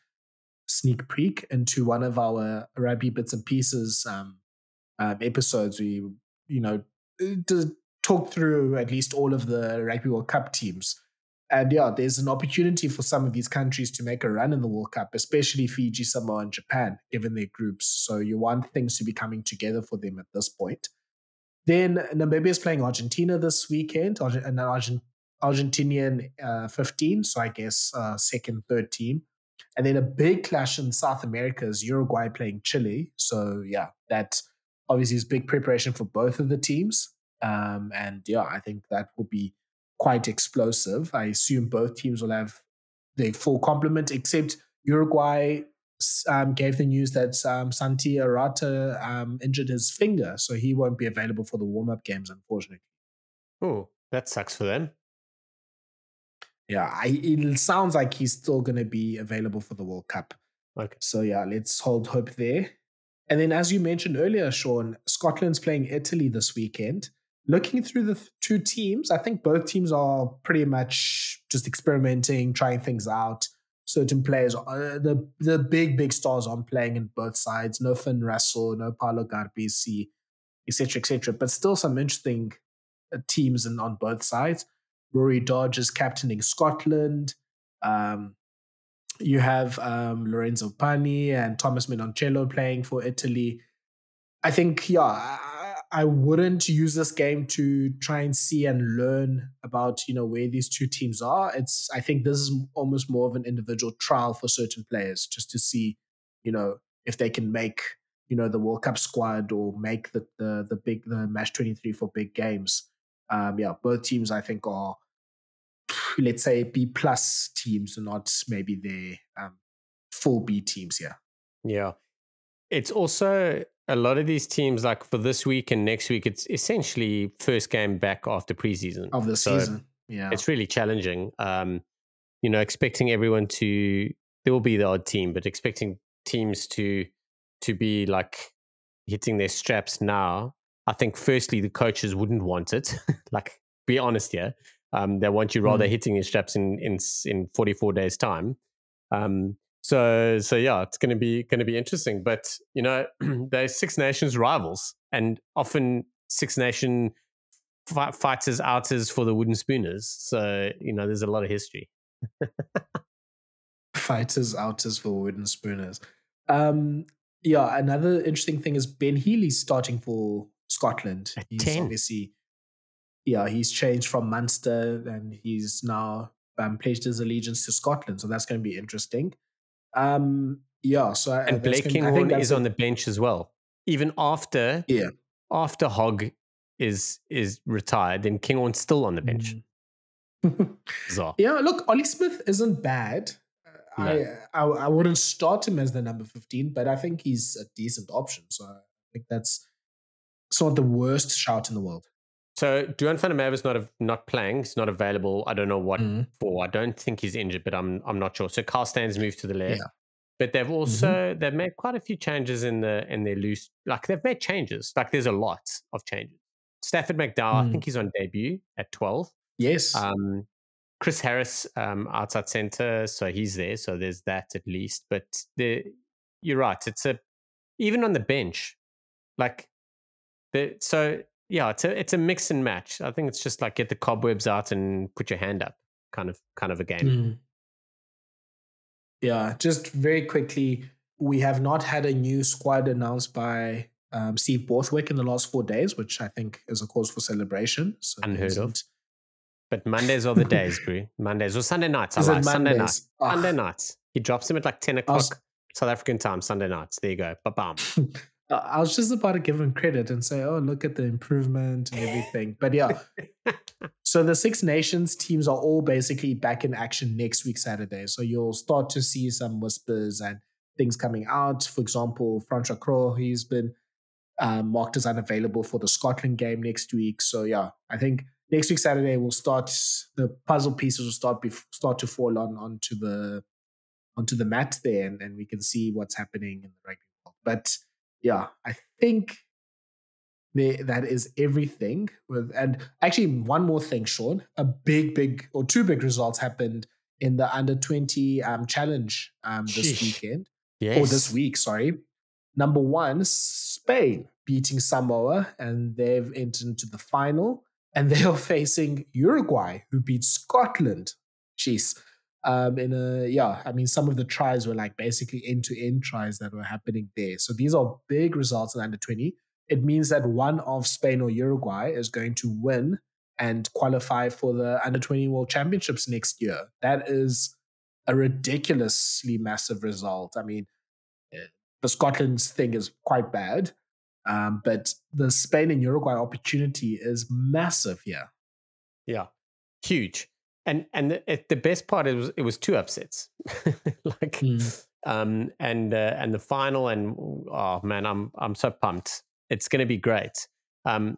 sneak peek into one of our rugby bits and pieces um, um, episodes, we you know talk through at least all of the Rugby World Cup teams. And yeah, there's an opportunity for some of these countries to make a run in the World Cup, especially Fiji, Samoa, and Japan, given their groups. So you want things to be coming together for them at this point. Then Namibia is playing Argentina this weekend, an Argent- Argentinian uh, 15, so I guess uh, second, third team. And then a big clash in South America is Uruguay playing Chile. So yeah, that obviously is big preparation for both of the teams. Um, and yeah, I think that will be quite explosive. I assume both teams will have their full complement, except Uruguay um, gave the news that um, Santi Arata um, injured his finger, so he won't be available for the warm up games, unfortunately. Oh, that sucks for them. Yeah, I, it sounds like he's still going to be available for the World Cup. Okay. So yeah, let's hold hope there. And then, as you mentioned earlier, Shaun, Scotland's playing Italy this weekend. Looking through the th- two teams, I think both teams are pretty much just experimenting, trying things out. Certain players, uh, the the big big stars aren't playing in both sides. No Finn Russell, no Paolo Garbisi, etc. etc. But still, some interesting uh, teams in, on both sides. Rory Darge is captaining Scotland. Um, you have um, Lorenzo Pani and Thomas Menoncello playing for Italy. I think, yeah, I, wouldn't use this game to try and see and learn about you know where these two teams are. It's I think this is almost more of an individual trial for certain players just to see you know if they can make you know the World Cup squad or make the the the big the match twenty three for big games. Um, yeah, both teams I think are let's say B plus teams, not maybe the um, full B teams Yeah, Yeah, it's also a lot of these teams, like for this week and next week, it's essentially first game back after preseason of the so season. Yeah, it's really challenging. Um, you know, expecting everyone to there will be the odd team, but expecting teams to to be like hitting their straps now. I think firstly the coaches wouldn't want it. like, be honest here. Um, they want you rather mm. hitting your straps in in in 44 days time. Um, so so yeah, it's going to be going to be interesting. But you know, they're Six Nations rivals, and often Six Nation fighters outers for the wooden spooners. So you know, there's a lot of history. fighters outers for wooden spooners. Um, yeah, another interesting thing is Ben Healy's starting for Scotland. At he's 10. obviously yeah, he's changed from Munster and he's now um, pledged his allegiance to Scotland. So that's going to be interesting. Um, yeah. So and Blair Kinghorn is on the bench as well, even after yeah after Hogg is is retired. Then Kinghorn's still on the bench. Mm. yeah. Look, Ollie Smith isn't bad. No. I, I I wouldn't start him as the number fifteen, but I think he's a decent option. So I think that's it's not the worst shout in the world. So Duhan van is not not playing. He's not available. I don't know what mm. for. I don't think he's injured, but I'm I'm not sure. So Kyle Steyn's moved to the left. Yeah. But they've also mm-hmm. they've made quite a few changes in the in their loose like they've made changes. Like there's a lot of changes. Stafford McDowell, mm. I think he's on debut at 12. Yes. Um, Chris Harris um, outside center, so he's there. So there's that at least. But the you're right. It's a even on the bench, like the so yeah, it's a it's a mix and match. I think it's just like get the cobwebs out and put your hand up, kind of kind of a game. Mm. Yeah, just very quickly, we have not had a new squad announced by um, Steve Borthwick in the last four days, which I think is a cause for celebration. So Unheard of. But Mondays are the days, bro. Mondays or Sunday nights. I like Sunday nights. Sunday nights. He drops him at like ten o'clock was... South African time. Sunday nights. There you go. Ba bam. I was just about to give him credit and say, "Oh, look at the improvement and everything." But yeah, so the Six Nations teams are all basically back in action next week Saturday. So you'll start to see some whispers and things coming out. For example, Francois Cros, he's been um, marked as unavailable for the Scotland game next week. So yeah, I think next week Saturday we'll start. The puzzle pieces will start be, start to fall on onto the onto the mat there, and, and we can see what's happening in the rugby world. But yeah, I think that is everything. With and actually one more thing, Shaun, A big, big or two big results happened in the under twenty um, challenge um, this Sheesh. weekend yes. or this week. Sorry. Number one, Spain beating Samoa, and they've entered into the final. And they are facing Uruguay, who beat Scotland. Jeez um, in a yeah i mean some of the tries were like basically end-to-end tries that were happening there. So these are big results in under 20 it means that one of spain or uruguay is going to win and qualify for the under 20 world championships next year. That is a ridiculously massive result. I mean eh, the scotland's thing is quite bad um, but the spain and uruguay opportunity is massive here. Yeah. Huge and and the, the best part is it was two upsets. Like mm. um and uh, and the final and oh man i'm i'm so pumped. It's going to be great. Um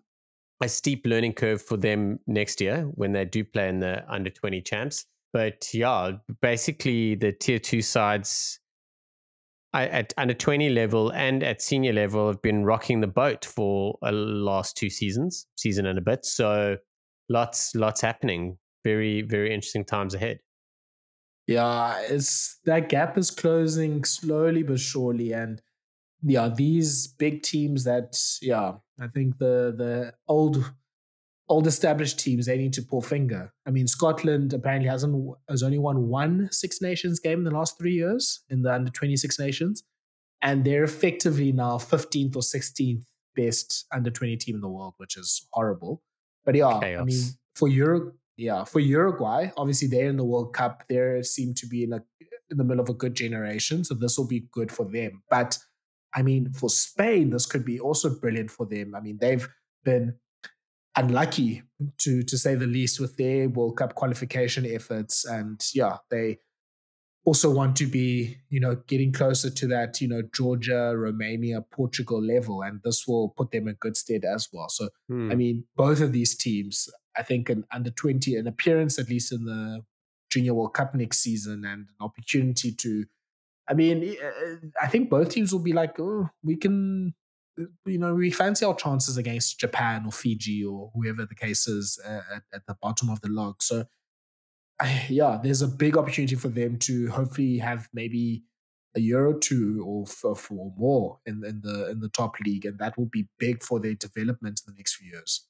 a steep learning curve for them next year when they do play in the under 20 champs. But yeah basically the tier 2 sides I, at under 20 level and at senior level have been rocking the boat for a last two seasons season and a bit. So lots lots happening very very interesting times ahead. Yeah, it's that gap is closing slowly but surely, and yeah, these big teams that yeah, I think the the old old established teams they need to pull finger. I mean, Scotland apparently hasn't has only won one Six Nations game in the last three years in the under twenty six nations, and they're effectively now fifteenth or sixteenth best under 20 team in the world, which is horrible. But yeah, Chaos. I mean, for Euro, yeah, for Uruguay, obviously they're in the World Cup. They seem to be in a in the middle of a good generation, so this will be good for them. But I mean, for Spain, this could be also brilliant for them. I mean, they've been unlucky to to say the least with their World Cup qualification efforts, and yeah, they also want to be, you know, getting closer to that, you know, Georgia, Romania, Portugal level, and this will put them in good stead as well. So, Hmm. I mean, both of these teams, I think, an under twenty, an appearance at least in the Junior World Cup next season, and an opportunity to. I mean, uh, I think both teams will be like, oh, we can, uh, you know, we fancy our chances against Japan or Fiji or whoever the case is at, at the bottom of the log. So, yeah, there's a big opportunity for them to hopefully have maybe a year or two or for, for more in, in the in the top league, and that will be big for their development in the next few years.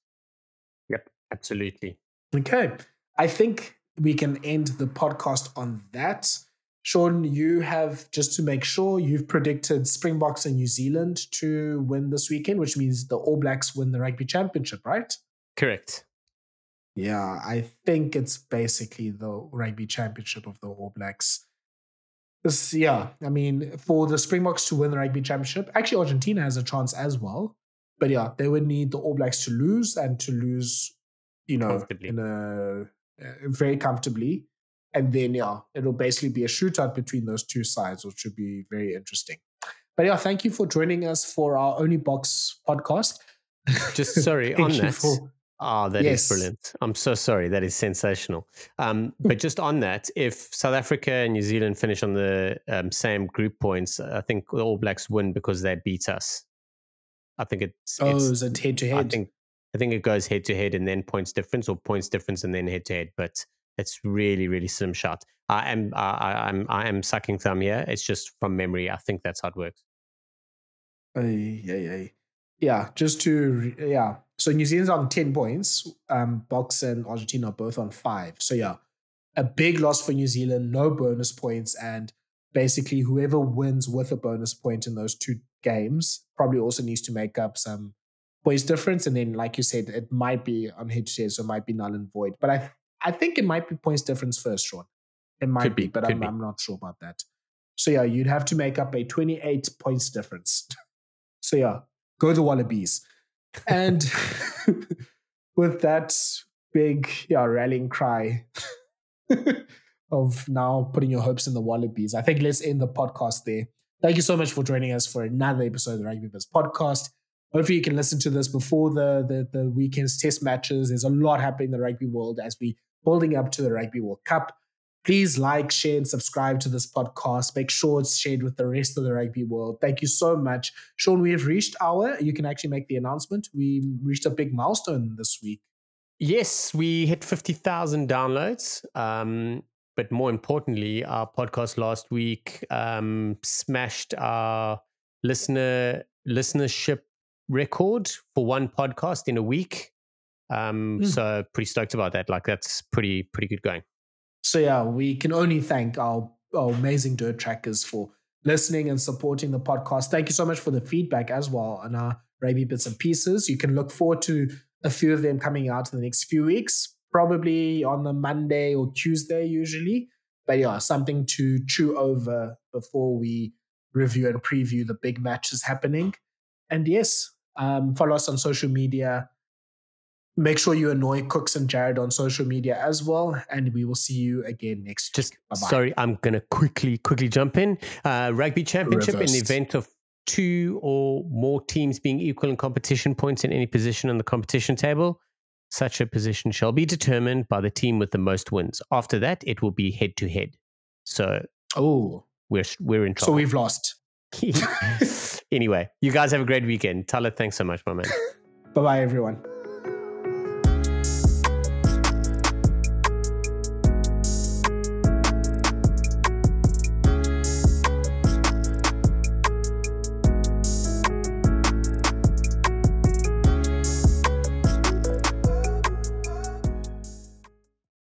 Absolutely. Okay, I think we can end the podcast on that. Shaun, you have just to make sure you've predicted Springboks and New Zealand to win this weekend, which means the All Blacks win the rugby championship, right? Correct. Yeah, I think it's basically the rugby championship of the All Blacks. This, yeah, I mean, for the Springboks to win the rugby championship, actually Argentina has a chance as well. But yeah, they would need the All Blacks to lose and to lose, you know, in a uh, very comfortably. And then yeah, it'll basically be a shootout between those two sides, which should be very interesting. But yeah, thank you for joining us for our OnlyBoks podcast. Just sorry on that. for- Oh, that is Yes. brilliant. I'm so sorry. That is sensational. Um, but just on that, if South Africa and New Zealand finish on the um, same group points, I think the All Blacks win because they beat us. I think it's, oh, it's is it head to head. I think I think it goes head to head and then points difference, or points difference and then head to head. But it's really, really slim shot. I am, I, I'm, I am sucking thumb here. It's just from memory. I think that's how it works. Ay, ay. Yeah, just to yeah. So New Zealand's on ten points. Um, Boks and Argentina are both on five. So yeah, a big loss for New Zealand. No bonus points, and basically whoever wins with a bonus point in those two games probably also needs to make up some points difference. And then, like you said, it might be on head, it might be null and void. But I I think it might be points difference first, Shaun. It might Could be, but I'm, be. I'm not sure about that. So yeah, you'd have to make up a 28 points difference. So yeah, go the Wallabies. And with that big yeah rallying cry of now putting your hopes in the Wallabies, I think let's end the podcast there. Thank you so much for joining us for another episode of the Rugby Biz podcast. Hopefully, you can listen to this before the, the the weekend's test matches. There's a lot happening in the rugby world as we building up to the Rugby World Cup. Please like, share, and subscribe to this podcast. Make sure it's shared with the rest of the rugby world. Thank you so much. Sean, we have reached our, you can actually make the announcement. We reached a big milestone this week. Yes, we hit 50,000 downloads. Um, but more importantly, our podcast last week um, smashed our listener listenership record for one podcast in a week. Um, Mm. So pretty stoked about that. Like that's pretty pretty good going. So yeah, we can only thank our, our amazing dirt trackers for listening and supporting the podcast. Thank you so much for the feedback as well on our Raby bits and pieces. You can look forward to a few of them coming out in the next few weeks, probably on a Monday or Tuesday usually. But yeah, something to chew over before we review and preview the big matches happening. And yes, um, follow us on social media. Make sure you annoy Cooks and Jared on social media as well. And we will see you again next Just week. Bye-bye. sorry, I'm gonna quickly quickly jump in. Uh, rugby championship in the event of two or more teams being equal in competition points in any position on the competition table. Such a position shall be determined by the team with the most wins. After that, it will be head to head. So Oh, we're we're in trouble. so we've lost. anyway, you guys have a great weekend. Thala, thanks so much, my man. Bye bye, everyone.